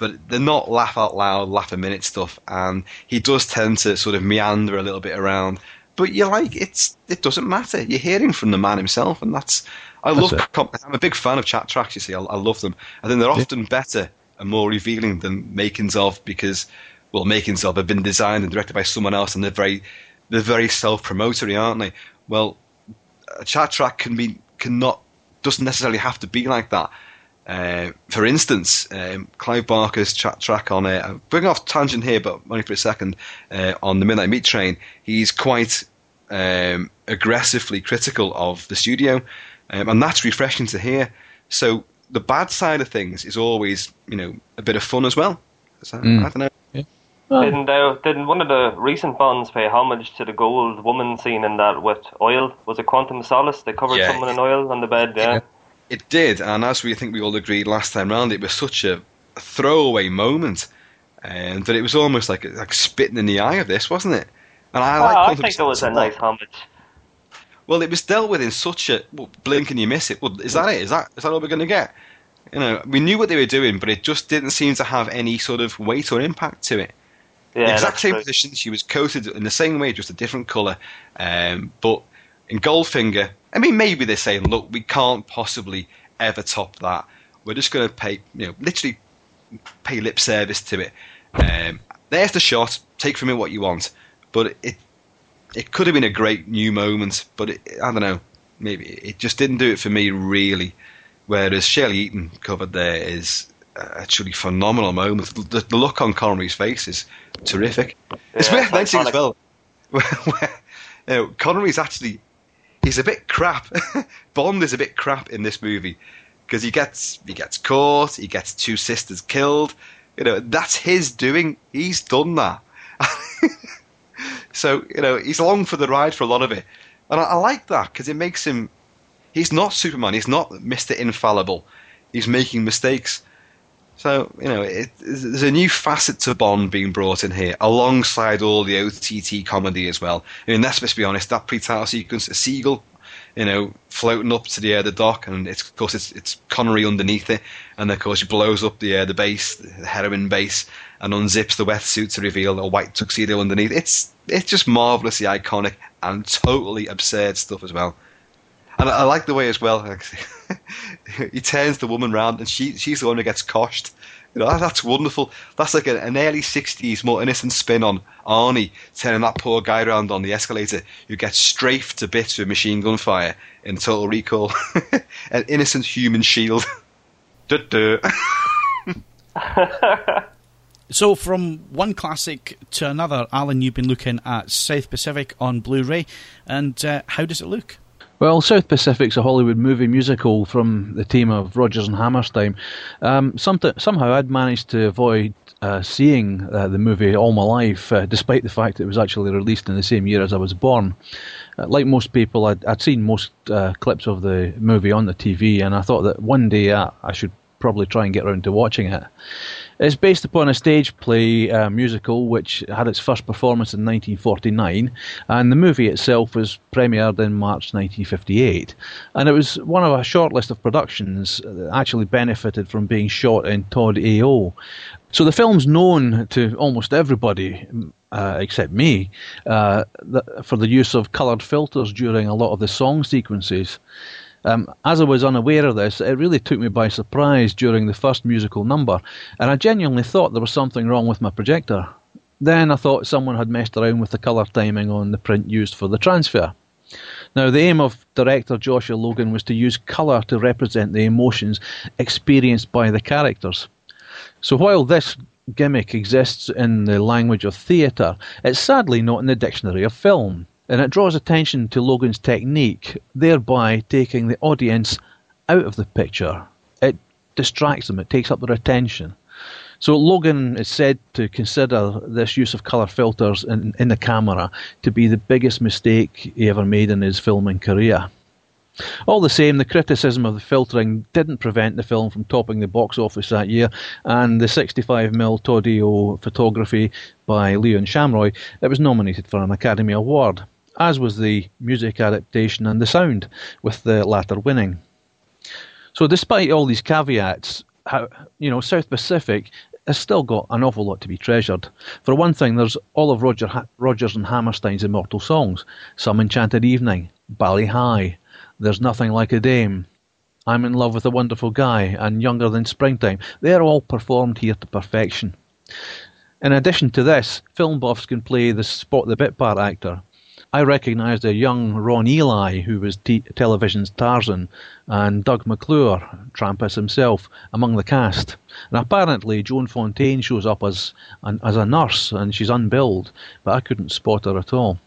but they're not laugh out loud, laugh a minute stuff, and he does tend to sort of meander a little bit around. But you're like, it's it doesn't matter. You're hearing from the man himself, and that's I that's love. I'm a big fan of chat tracks. You see, I, I love them. I think they're often better and more revealing than makings of because, well, makings of have been designed and directed by someone else, and they're very they're very self promotory, aren't they? Well, a chat track can be cannot doesn't necessarily have to be like that. Uh, for instance, um, Clive Barker's chat track on it. I'm bring off tangent here, but only for a second. Uh, on the Midnight Meat Train, he's quite um, aggressively critical of the studio, um, and that's refreshing to hear. So the bad side of things is always, you know, a bit of fun as well. So, mm. I don't know. Yeah. didn't, uh, didn't one of the recent Bonds pay homage to the gold woman scene in that with oil? Was it Quantum Solace? They covered yeah. someone in oil on the bed, yeah. yeah. It did, and as we think we all agreed last time round, it was such a, a throwaway moment, and that it was almost like like spitting in the eye of this, wasn't it? And I, like I think it was a nice homage. Well, it was dealt with in such a well, blink and you miss it. Well, is that it? Is that is that all we're going to get? You know, we knew what they were doing, but it just didn't seem to have any sort of weight or impact to it. Yeah, the exact same true. position. She was coated in the same way, just a different colour. Um, but in Goldfinger, I mean, maybe they're saying, look, we can't possibly ever top that. We're just going to pay, you know, literally pay lip service to it. Um, there's the shot. Take from it what you want. But it it could have been a great new moment, but it, I don't know. Maybe it just didn't do it for me really. Whereas Shirley Eaton covered there is a truly phenomenal moment. The, the look on Connery's face is terrific. Yeah, it's worth mentioning as well. Where, you know, Connery's actually he's a bit crap. Bond is a bit crap in this movie because he gets he gets caught, he gets two sisters killed. You know, that's his doing. He's done that. so you know, he's along for the ride for a lot of it, and I, I like that because it makes him. He's not Superman. He's not Mister Infallible. He's making mistakes. So you know, it, there's a new facet to Bond being brought in here, alongside all the OTT comedy as well. I mean, let's, let's be honest, that pre-title sequence, a seagull, you know, floating up to the air, the dock, and it's, of course it's it's Connery underneath it, and of course he blows up the air, the base, the heroin base, and unzips the wetsuit to reveal a white tuxedo underneath. It's it's just marvelously iconic and totally absurd stuff as well. And I, I like the way as well. he turns the woman round, and she she's the one who gets coshed. You know, that's wonderful. That's like an early '60s, more innocent spin on Arnie turning that poor guy around on the escalator who gets strafed to bits with machine gun fire in Total Recall. An innocent human shield. so, from one classic to another, Alan, you've been looking at South Pacific on Blu-ray, and uh, how does it look? Well, South Pacific's a Hollywood movie musical from the team of Rodgers and Hammerstein. Um, somehow I'd managed to avoid uh, seeing uh, the movie all my life, uh, despite the fact it was actually released in the same year as I was born. Uh, like most people, I'd, I'd seen most uh, clips of the movie on the TV, and I thought that one day uh, I should probably try and get around to watching it. It's based upon a stage play uh, musical which had its first performance in 1949, and the movie itself was premiered in March 1958. And it was one of a short list of productions that actually benefited from being shot in Todd AO. So the film's known to almost everybody, uh, except me, uh, for the use of coloured filters during a lot of the song sequences. Um, as I was unaware of this, it really took me by surprise during the first musical number, and I genuinely thought there was something wrong with my projector. Then I thought someone had messed around with the colour timing on the print used for the transfer. Now, the aim of director Joshua Logan was to use colour to represent the emotions experienced by the characters. So while this gimmick exists in the language of theatre, it's sadly not in the dictionary of film and it draws attention to Logan's technique, thereby taking the audience out of the picture. It distracts them, it takes up their attention. So Logan is said to consider this use of colour filters in, in the camera to be the biggest mistake he ever made in his filming career. All the same, the criticism of the filtering didn't prevent the film from topping the box office that year, and the 65mm Todd-AO photography by Leon Shamroy, it was nominated for an Academy Award, as was the music adaptation and the sound, with the latter winning. So, despite all these caveats, how, you know, South Pacific has still got an awful lot to be treasured. For one thing, there's all of Roger ha- Rodgers and Hammerstein's immortal songs: "Some Enchanted Evening," "Bali Ha'i," "There's Nothing Like a Dame," "I'm in Love with a Wonderful Guy," and "Younger Than Springtime." They're all performed here to perfection. In addition to this, film buffs can play the spot the bit part actor. I recognised a young Ron Ely, who was t- television's Tarzan, and Doug McClure, Trampas himself, among the cast. And apparently, Joan Fontaine shows up as an, as a nurse, and she's unbilled, but I couldn't spot her at all.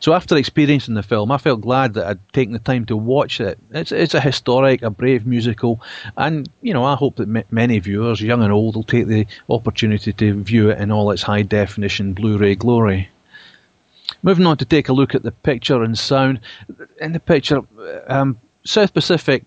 So after experiencing the film, I felt glad that I'd taken the time to watch it. It's it's a historic, a brave musical, and you know I hope that m- many viewers, young and old, will take the opportunity to view it in all its high definition Blu-ray glory. Moving on to take a look at the picture and sound. In the picture, um, South Pacific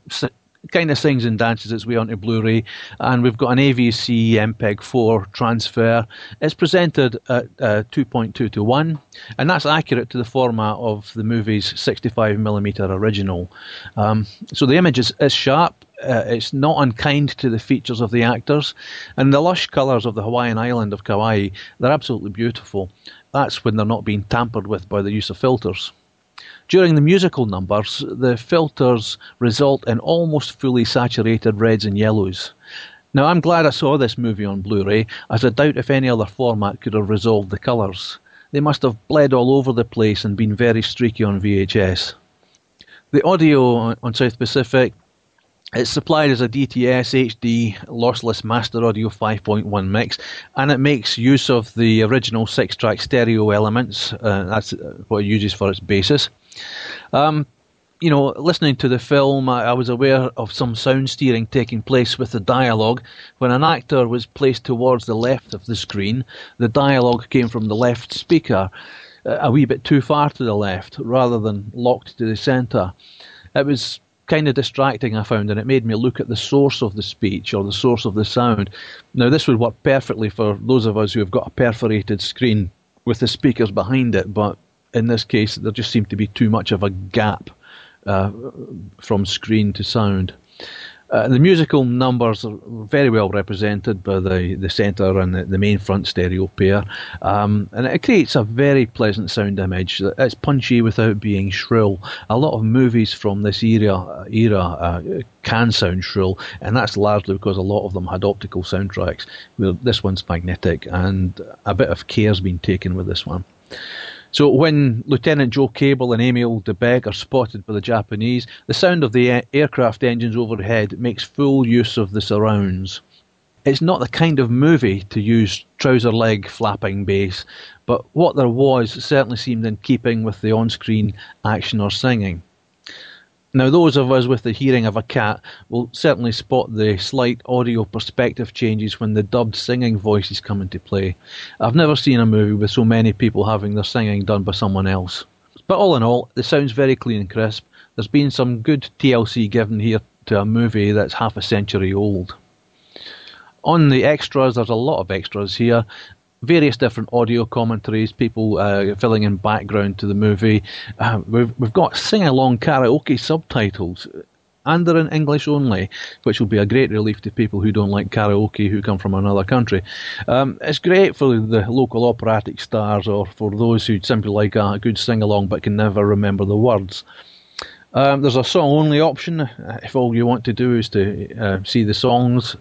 kind of sings and dances its way onto Blu-ray, and we've got an AVC MPEG 4 transfer. It's presented at uh, 2.2 to 1, and that's accurate to the format of the movie's 65mm original. Um, so the image is, is sharp. Uh, it's not unkind to the features of the actors, and the lush colours of the Hawaiian island of Kauai, they're absolutely beautiful. That's when they're not being tampered with by the use of filters. During the musical numbers, the filters result in almost fully saturated reds and yellows. Now, I'm glad I saw this movie on Blu ray, as I doubt if any other format could have resolved the colours. They must have bled all over the place and been very streaky on VHS. The audio on South Pacific it's supplied as a DTS HD lossless master audio 5.1 mix, and it makes use of the original six track stereo elements. Uh, that's what it uses for its basis. Um, you know, listening to the film, I, I, was aware of some sound steering taking place with the dialogue. When an actor was placed towards the left of the screen, the dialogue came from the left speaker, uh, a wee bit too far to the left, rather than locked to the centre. It was kind of distracting, I found, and it made me look at the source of the speech or the source of the sound. Now, this would work perfectly for those of us who have got a perforated screen with the speakers behind it, but in this case, there just seemed to be too much of a gap uh, from screen to sound. Uh, the musical numbers are very well represented by the, the centre and the, the, main front stereo pair, um, and it creates a very pleasant sound image. It's punchy without being shrill. A lot of movies from this era era uh, can sound shrill, and that's largely because a lot of them had optical soundtracks. Well, this one's magnetic, and a bit of care's been taken with this one. So when Lieutenant Joe Cable and Emile de Becque are spotted by the Japanese, the sound of the aircraft engines overhead makes full use of the surrounds. It's not the kind of movie to use trouser leg flapping bass, but what there was certainly seemed in keeping with the on screen action or singing. Now, those of us with the hearing of a cat will certainly spot the slight audio perspective changes when the dubbed singing voices come into play. I've never seen a movie with so many people having their singing done by someone else. But all in all, the sound's very clean and crisp. There's been some good TLC given here to a movie that's half a century old. On the extras, there's a lot of extras here various different audio commentaries, people uh, filling in background to the movie. Uh, we've, we've got sing along karaoke subtitles. And they're in English only, which will be a great relief to people who don't like karaoke who come from another country. Um, it's great for the local operatic stars or for those who simply like a good sing along but can never remember the words. Um, there's a song only option if all you want to do is to uh, see the songs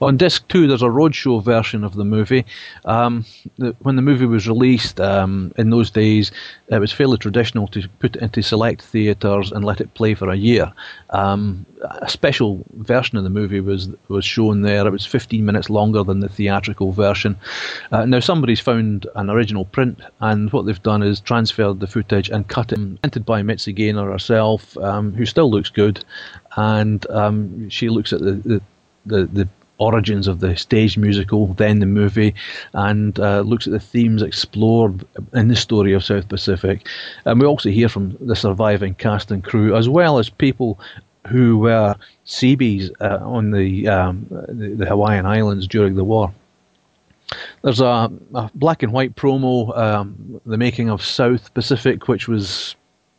on disc two, there's a roadshow version of the movie. Um, the, when the movie was released um, in those days, it was fairly traditional to put it into select theatres and let it play for a year. Um, a special version of the movie was was shown there. It was 15 minutes longer than the theatrical version. Uh, now somebody's found an original print, and what they've done is transferred the footage and cut it. Edited by Mitzi Gaynor herself, um, who still looks good, and um, she looks at the, the the, the origins of the stage musical, then the movie, and uh, looks at the themes explored in the story of South Pacific. And we also hear from the surviving cast and crew, as well as people who were Seabees uh, on the, um, the, Hawaiian Islands during the war. There's a, a black and white promo, um, the making of South Pacific, which was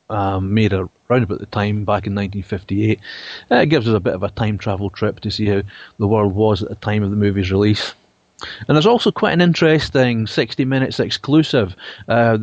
um, made around about the time back in 1958. Uh, it gives us a bit of a time travel trip to see how the world was at the time of the movie's release. And there's also quite an interesting 60 minutes exclusive. Uh,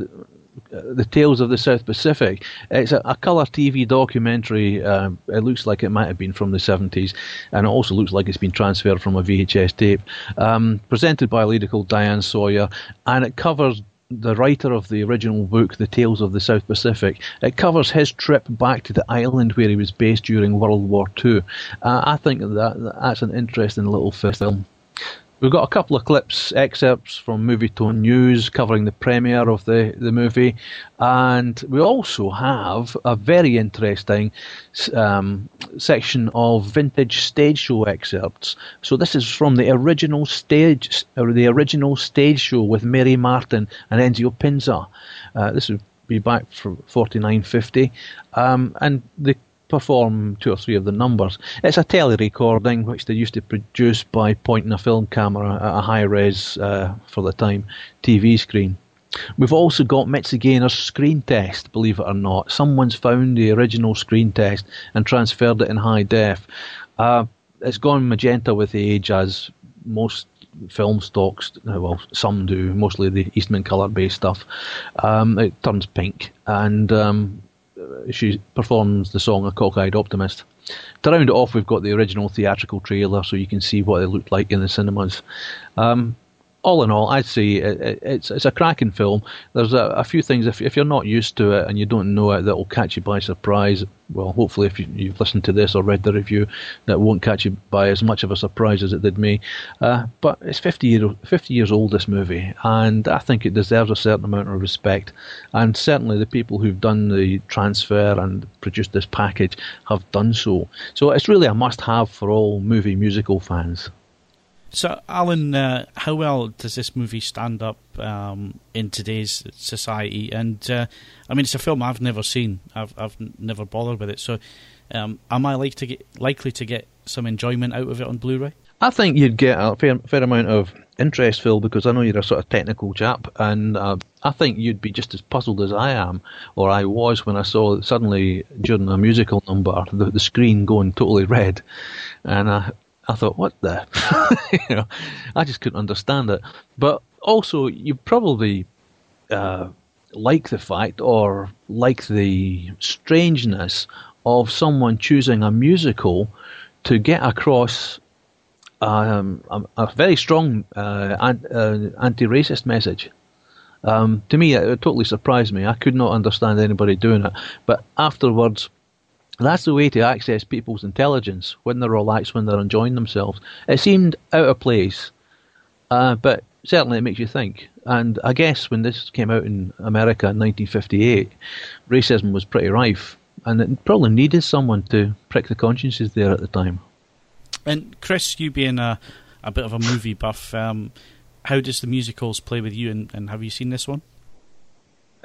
the Tales of the South Pacific. It's a, a colour TV documentary. Uh, it looks like it might have been from the 70s, and it also looks like it's been transferred from a VHS tape. Um, presented by a lady called Diane Sawyer, and it covers the writer of the original book, The Tales of the South Pacific. It covers his trip back to the island where he was based during World War II. Uh, I think that that's an interesting little film. We've got a couple of clips, excerpts from Movietone News covering the premiere of the, the movie, and we also have a very interesting um, section of vintage stage show excerpts. So this is from the original stage, or the original stage show with Mary Martin and Ezio Pinza. Uh, this would be back from 4950, um, and the perform two or three of the numbers. It's a tele-recording which they used to produce by pointing a film camera at a high res uh, for the time TV screen. We've also got Mitzi Gaynor's screen test, believe it or not. Someone's found the original screen test and transferred it in high def. Uh, it's gone magenta with age, as most film stocks, uh, well, some do, mostly the Eastman colour based stuff. Um, it turns pink, and um, she performs the song "A Cockeyed Optimist." To round it off, we've got the original theatrical trailer, so you can see what it looked like in the cinemas. Um, all in all, I'd say it, it's it's a cracking film. There's a, a, few things if if you're not used to it and you don't know it that will catch you by surprise. Well, hopefully, if you, have listened to this or read the review, that won't catch you by as much of a surprise as it did me. Uh, but it's 50 year 50 years old this movie, and I think it deserves a certain amount of respect. And certainly, the people who've done the transfer and produced this package have done so. So it's really a must-have for all movie musical fans. So, Alan, uh, how well does this movie stand up um, in today's society? And uh, I mean, it's a film I've never seen. I've I've never bothered with it. So, um, am I like to get likely to get some enjoyment out of it on Blu-ray? I think you'd get a fair, fair amount of interest, Phil, because I know you're a sort of technical chap, and uh, I think you'd be just as puzzled as I am, or I was when I saw suddenly during a musical number the, the screen going totally red, and I, I thought, what the? you know, I just couldn't understand it. But also, you probably uh, like the fact or like the strangeness of someone choosing a musical to get across um, a, very strong uh, uh, anti-racist message. Um, to me, it totally surprised me. I could not understand anybody doing it. But afterwards, that's the way to access people's intelligence when they're relaxed, when they're enjoying themselves. It seemed out of place, uh, but certainly it makes you think. And I guess when this came out in America in 1958, racism was pretty rife, and it probably needed someone to prick the consciences there at the time. And Chris, you being a, a bit of a movie buff, um, how does the musicals play with you, and, and have you seen this one?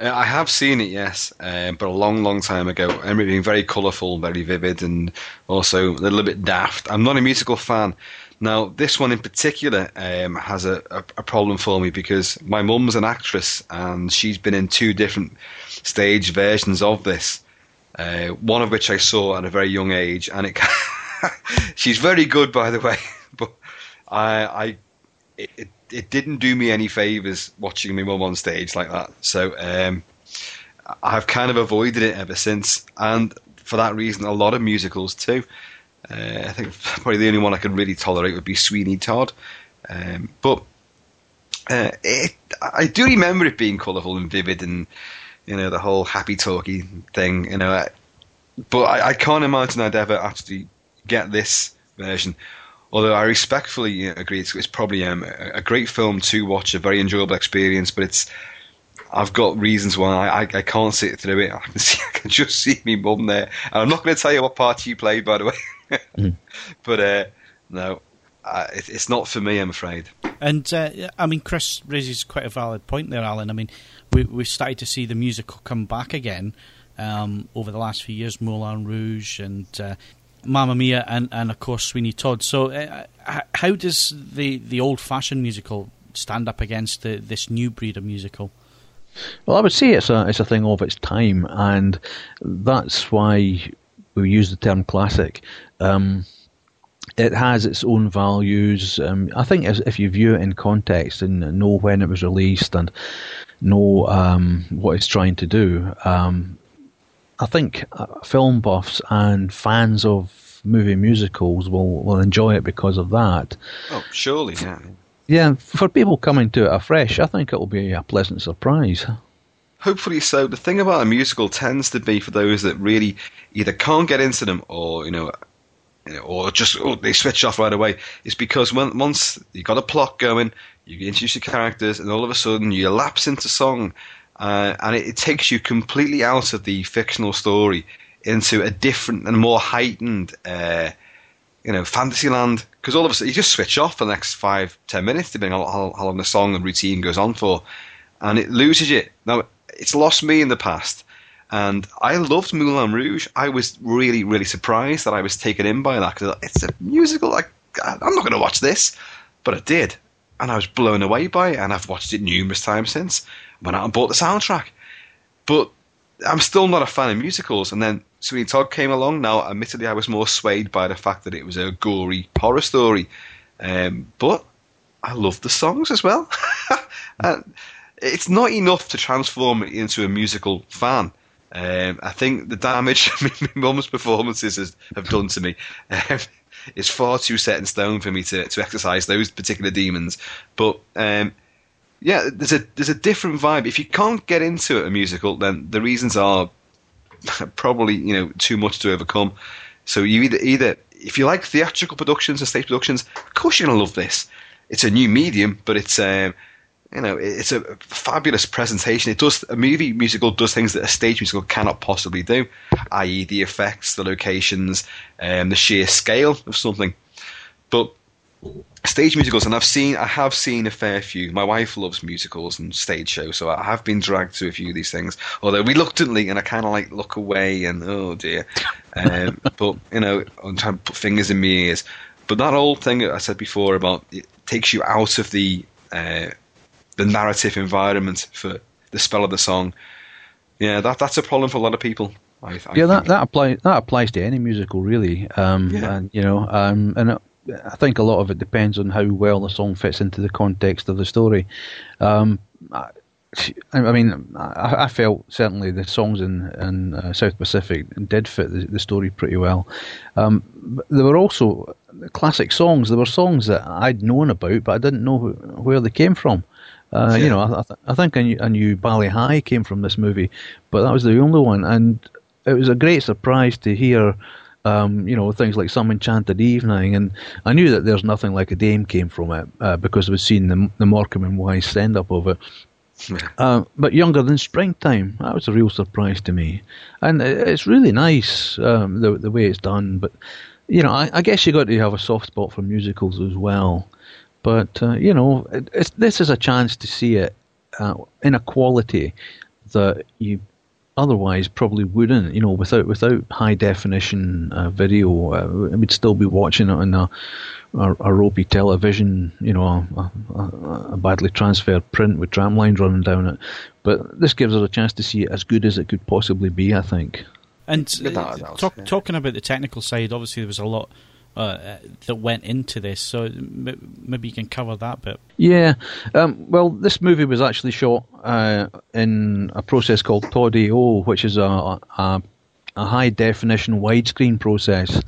Uh, I have seen it, yes, um, but a long, long time ago. Being very colourful, very vivid, and also a little bit daft. I'm not a musical fan. Now, this one in particular um, has a, a, a, problem for me because my mum's an actress and she's been in two different stage versions of this. Uh, one of which I saw at a very young age, and it she's very good, by the way. But I, I it, it didn't do me any favors watching my mum on stage like that. So um, I've kind of avoided it ever since, and for that reason, a lot of musicals too. Uh, I think probably the only one I could really tolerate would be Sweeney Todd, um, but uh, it, I do remember it being colourful and vivid, and you know the whole happy talky thing. You know, but I, I can't imagine I'd ever actually get this version. Although I respectfully agree, it's, it's probably um, a great film to watch, a very enjoyable experience. But it's I've got reasons why I, I, can't sit through it. I can see, I can just see me mum there. And I'm not going to tell you what part she played, by the way. mm. But uh, no, uh, it, it's not for me, I'm afraid. And uh, I mean, Chris raises quite a valid point there, Alan. I mean, we we started to see the musical come back again um, over the last few years, Moulin Rouge and uh, Mamma Mia, and, and of course Sweeney Todd. So, uh, how does the the old fashioned musical stand up against the, this new breed of musical? Well, I would say it's a it's a thing of its time, and that's why we use the term classic. Um, it has its own values. Um, I think if you view it in context and know when it was released and know um, what it's trying to do, um, I think uh, film buffs and fans of movie musicals will, will enjoy it because of that. Oh, surely, yeah. Yeah, for people coming to it afresh, I think it will be a pleasant surprise. Hopefully so. The thing about a musical tends to be for those that really either can't get into them or you know or just or they switch off right away. It's because when, once you got a plot going, you introduce your characters, and all of a sudden you lapse into song, uh, and it, it, takes you completely out of the fictional story into a different and more heightened, uh, you know, fantasy land. Because all of a sudden you just switch off for the next five, ten minutes, depending on how, how long the song and routine goes on for, and it loses you. Now it's lost me in the past and I loved Moulin Rouge. I was really, really surprised that I was taken in by that because it's a musical. Like, I'm not going to watch this, but I did, and I was blown away by it. And I've watched it numerous times since. Went out and bought the soundtrack, but I'm still not a fan of musicals. And then Sweeney Todd came along. Now, admittedly, I was more swayed by the fact that it was a gory horror story, um, but I loved the songs as well. and it's not enough to transform it into a musical fan. Um, I think the damage mum's performances has, have done to me um, is far too set in stone for me to, to exercise those particular demons. But um, yeah, there's a there's a different vibe. If you can't get into a musical, then the reasons are probably you know too much to overcome. So you either either if you like theatrical productions and stage productions, of course you're gonna love this. It's a new medium, but it's um, you know, it's a fabulous presentation. It does a movie musical does things that a stage musical cannot possibly do, i.e., the effects, the locations, um, the sheer scale of something. But stage musicals, and I've seen, I have seen a fair few. My wife loves musicals and stage shows, so I have been dragged to a few of these things, although reluctantly, and I kind of like look away and oh dear. Um, but you know, I'm trying to put fingers in my ears. But that old thing I said before about it takes you out of the uh, the narrative environment for the spell of the song. Yeah, that that's a problem for a lot of people. I, I yeah, that that applies that applies to any musical really. Um, yeah. and you know, um, and it, I think a lot of it depends on how well the song fits into the context of the story. Um, I, I mean, I, I, felt certainly the songs in, in uh, South Pacific did fit the, the story pretty well. Um, there were also classic songs. There were songs that I'd known about, but I didn't know where they came from. Uh, yeah. You know, I, I, think I knew, I knew Bali Ha'i came from this movie, but that was the only one, and it was a great surprise to hear. Um, you know, things like Some Enchanted Evening, and I knew that There's Nothing Like a Dame came from it uh, because we'd seen the, the Morecambe and Wise send up of it. Uh, but Younger Than Springtime, that was a real surprise to me. And it's really nice, um, the, the way it's done, but, you know, I, I guess you got to have a soft spot for musicals as well. But uh, you know, this is a chance to see it uh, in a quality that you otherwise probably wouldn't. You know, without without high definition uh, video, uh, we'd still be watching it on a, a, a ropey television. You know, a, a, badly transferred print with tram lines running down it. But this gives us a chance to see it as good as it could possibly be. I think. And uh, talk, talking about the technical side, obviously there was a lot uh, that went into this. So maybe you can cover that bit. Yeah. Um, well, this movie was actually shot uh, in a process called Todd-AO, which is a, a, a high definition widescreen process.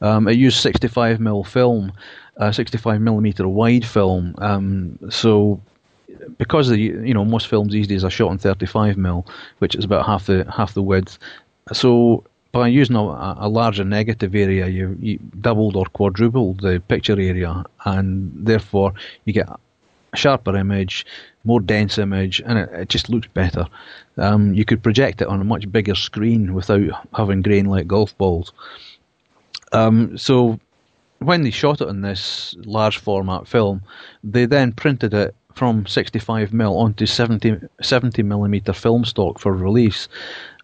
Um, it used 65 mm film, uh, 65 millimeter wide film. Um, so because the you know most films these days are shot in 35 mm, which is about half the half the width. So by using a, a larger negative area, you, you doubled or quadrupled the picture area, and therefore you get a sharper image, more dense image, and it, it just looks better. Um, you could project it on a much bigger screen without having grain like golf balls. Um, so when they shot it in this large format film, they then printed it from 65 mm onto 70, 70 millimeter film stock for release,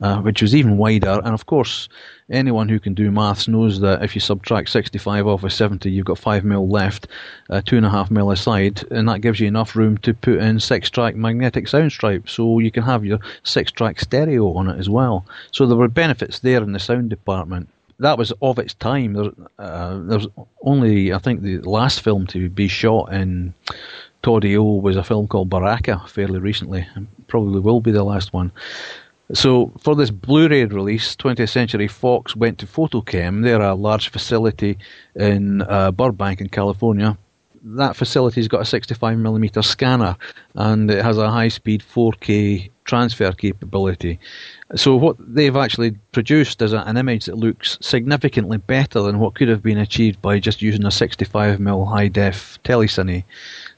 uh, which was even wider. And of course, anyone who can do maths knows that if you subtract 65 off of 70, you've got 5 mm left, uh, 2.5 mm aside, and that gives you enough room to put in 6 track magnetic sound stripes, so you can have your 6 track stereo on it as well. So there were benefits there in the sound department that was of its time. There, uh, only, I think, the last film to be shot in Todd-AO was a film called Baraka fairly recently, and probably will be the last one. So for this Blu-ray release, 20th Century Fox went to Photochem. They're a large facility in uh, Burbank in California. That facility's got a 65mm scanner and it has a high-speed 4K transfer capability. So what they've actually produced is an image that looks significantly better than what could have been achieved by just using a 65mm high-def telecine.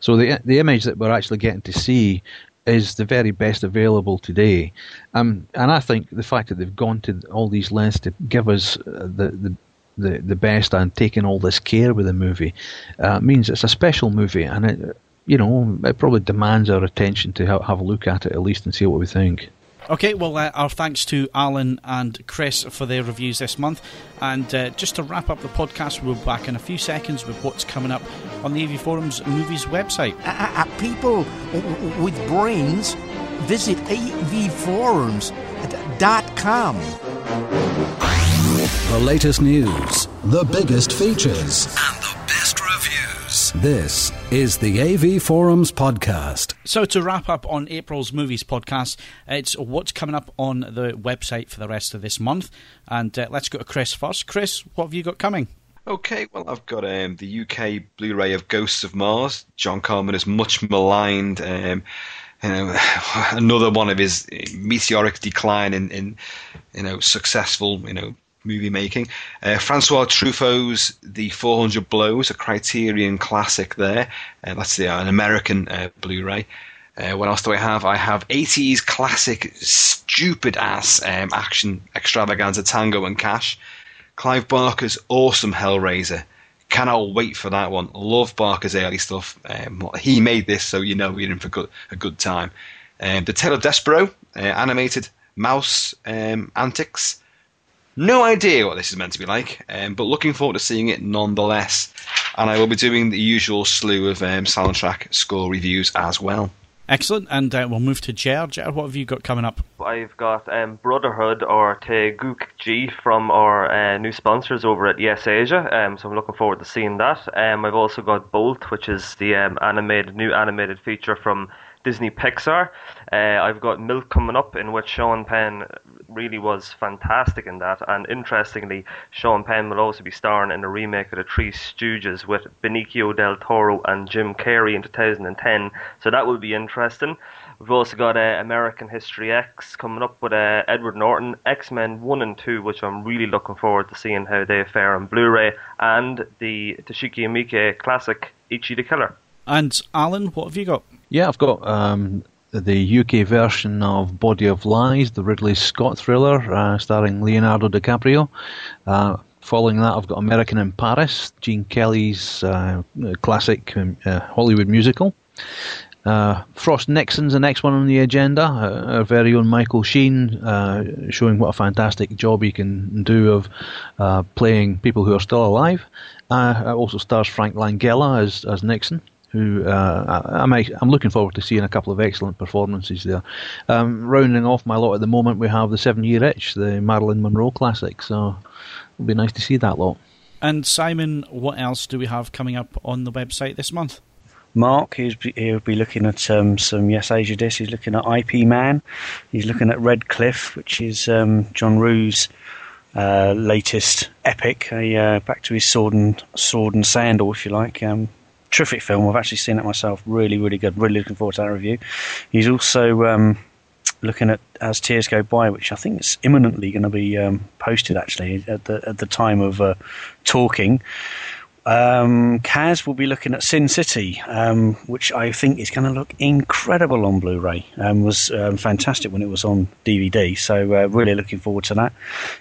So the the image that we're actually getting to see is the very best available today. Um, and I think the fact that they've gone to all these lengths to give us uh, the, the the, the best and taking all this care with the movie uh, means it's a special movie and it you know it probably demands our attention to have, have a look at it at least and see what we think. Okay, well, uh, our thanks to Alan and Chris for their reviews this month. And uh, just to wrap up the podcast, we'll be back in a few seconds with what's coming up on the AV Forums Movies website. Uh, uh, people with brains, visit avforums.com. The latest news, the biggest features, and the best reviews. This is the AV Forums podcast. So, to wrap up on April's Movies podcast, it's what's coming up on the website for the rest of this month. And uh, let's go to Chris first. Chris, what have you got coming? Okay, well, I've got um, the UK Blu-ray of Ghosts of Mars. John Carpenter is much maligned. Um, you know, another one of his meteoric decline in, in you know successful you know movie making. Uh, Francois Truffaut's The 400 Blows, a Criterion classic there. Uh, that's the, uh, an American uh, Blu ray. Uh, what else do I have? I have 80s classic, stupid ass um, action extravaganza Tango and Cash. Clive Barker's awesome Hellraiser. Cannot wait for that one. Love Barker's early stuff. Um, he made this, so you know we're in for good, a good time. Um, the Tale of Despereaux, uh, animated mouse um, antics. No idea what this is meant to be like, um, but looking forward to seeing it nonetheless. And I will be doing the usual slew of um, soundtrack score reviews as well. Excellent, and uh, we'll move to Jer. Jer, what have you got coming up? I've got um, Brotherhood or Tae Guk Gi from our uh, new sponsors over at Yes Asia, um, so I'm looking forward to seeing that. Um, I've also got Bolt, which is the um, animated new animated feature from Disney Pixar. Uh, I've got Milk coming up, in which Sean Penn really was fantastic in that. And interestingly, Sean Penn will also be starring in a remake of The Three Stooges with Benicio del Toro and Jim Carrey in 2010. So that will be interesting. We've also got uh, American History X coming up with uh, Edward Norton, X Men 1 and 2, which I'm really looking forward to seeing how they fare on Blu ray, and the Takashi Miike classic Ichi the Killer. And Alan, what have you got? Yeah, I've got um, the UK version of Body of Lies, the Ridley Scott thriller uh, starring Leonardo DiCaprio. Uh, following that, I've got American in Paris, Gene Kelly's uh, classic um, uh, Hollywood musical. Uh, Frost Nixon's the next one on the agenda. Uh, our very own Michael Sheen, showing what a fantastic job he can do of playing people who are still alive. Uh, also stars Frank Langella as as Nixon who uh, I, am looking forward to seeing a couple of excellent performances there. Um, rounding off my lot at the moment, we have the Seven Year Itch, the Marilyn Monroe classic. So it'll be nice to see that lot. And Simon, what else do we have coming up on the website this month? Mark, he's, he'll be looking at um, some Yes Asia discs. He's looking at IP Man. He's looking at Red Cliff, which is um, John Woo's uh, latest epic, a, uh, back to his sword and sword and sandal, if you like. Um, terrific film. I've actually seen it myself. Really, really good. Really looking forward to that review. He's also um, looking at As Tears Go By, which I think is imminently going to be um, posted actually at the at the time of uh, talking. Um, Kaz will be looking at Sin City, um, which I think is going to look incredible on Blu-ray. Um, was um, fantastic when it was on DVD, so uh, really looking forward to that.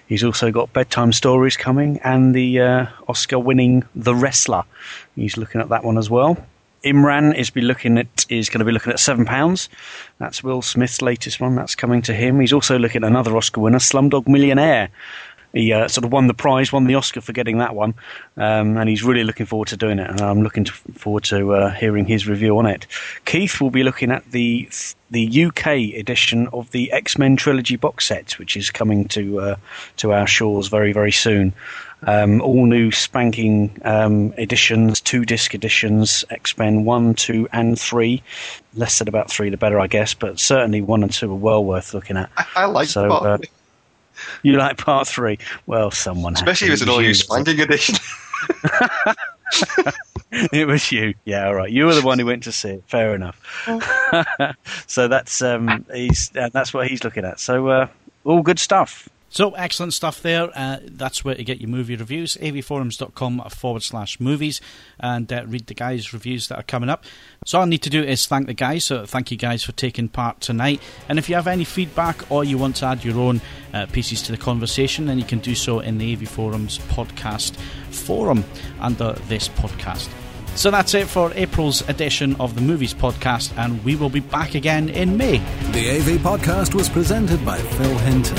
He's also got bedtime stories coming and the uh, Oscar-winning The Wrestler. He's looking at that one as well. Imran is be looking at is going to be looking at seven pounds. That's Will Smith's latest one. That's coming to him. He's also looking at another Oscar winner, Slumdog Millionaire. He uh, sort of won the prize, won the Oscar for getting that one, um, and he's really looking forward to doing it. And I'm looking to, forward to uh, hearing his review on it. Keith will be looking at the the UK edition of the X Men trilogy box set, which is coming to uh, to our shores very very soon. Um, all new spanking um, editions, two disc editions, X Men 1, 2, and 3. Less than about 3, the better, I guess, but certainly 1 and 2 are well worth looking at. I, I like so, You like part 3? Well, someone Especially if it's an all new spanking edition. it was you. Yeah, all right. You were the one who went to see it. Fair enough. so that's um, he's uh, that's what he's looking at. So uh, all good stuff. So excellent stuff there. Uh, that's where to get your movie reviews. avforums.com forward slash movies and uh, read the guys' reviews that are coming up. So all I need to do is thank the guys. So thank you guys for taking part tonight. And if you have any feedback or you want to add your own uh, pieces to the conversation, then you can do so in the AV Forums podcast forum under this podcast. So that's it for April's edition of the Movies Podcast, and we will be back again in May. The AV Podcast was presented by Phil Hinton.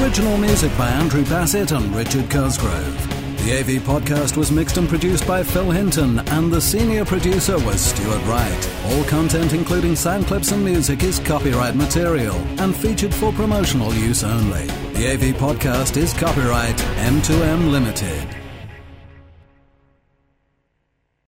Original music by Andrew Bassett and Richard Cosgrove. The AV Podcast was mixed and produced by Phil Hinton, and the senior producer was Stuart Wright. All content, including sound clips and music, is copyright material and featured for promotional use only. The AV Podcast is copyright M2M Limited.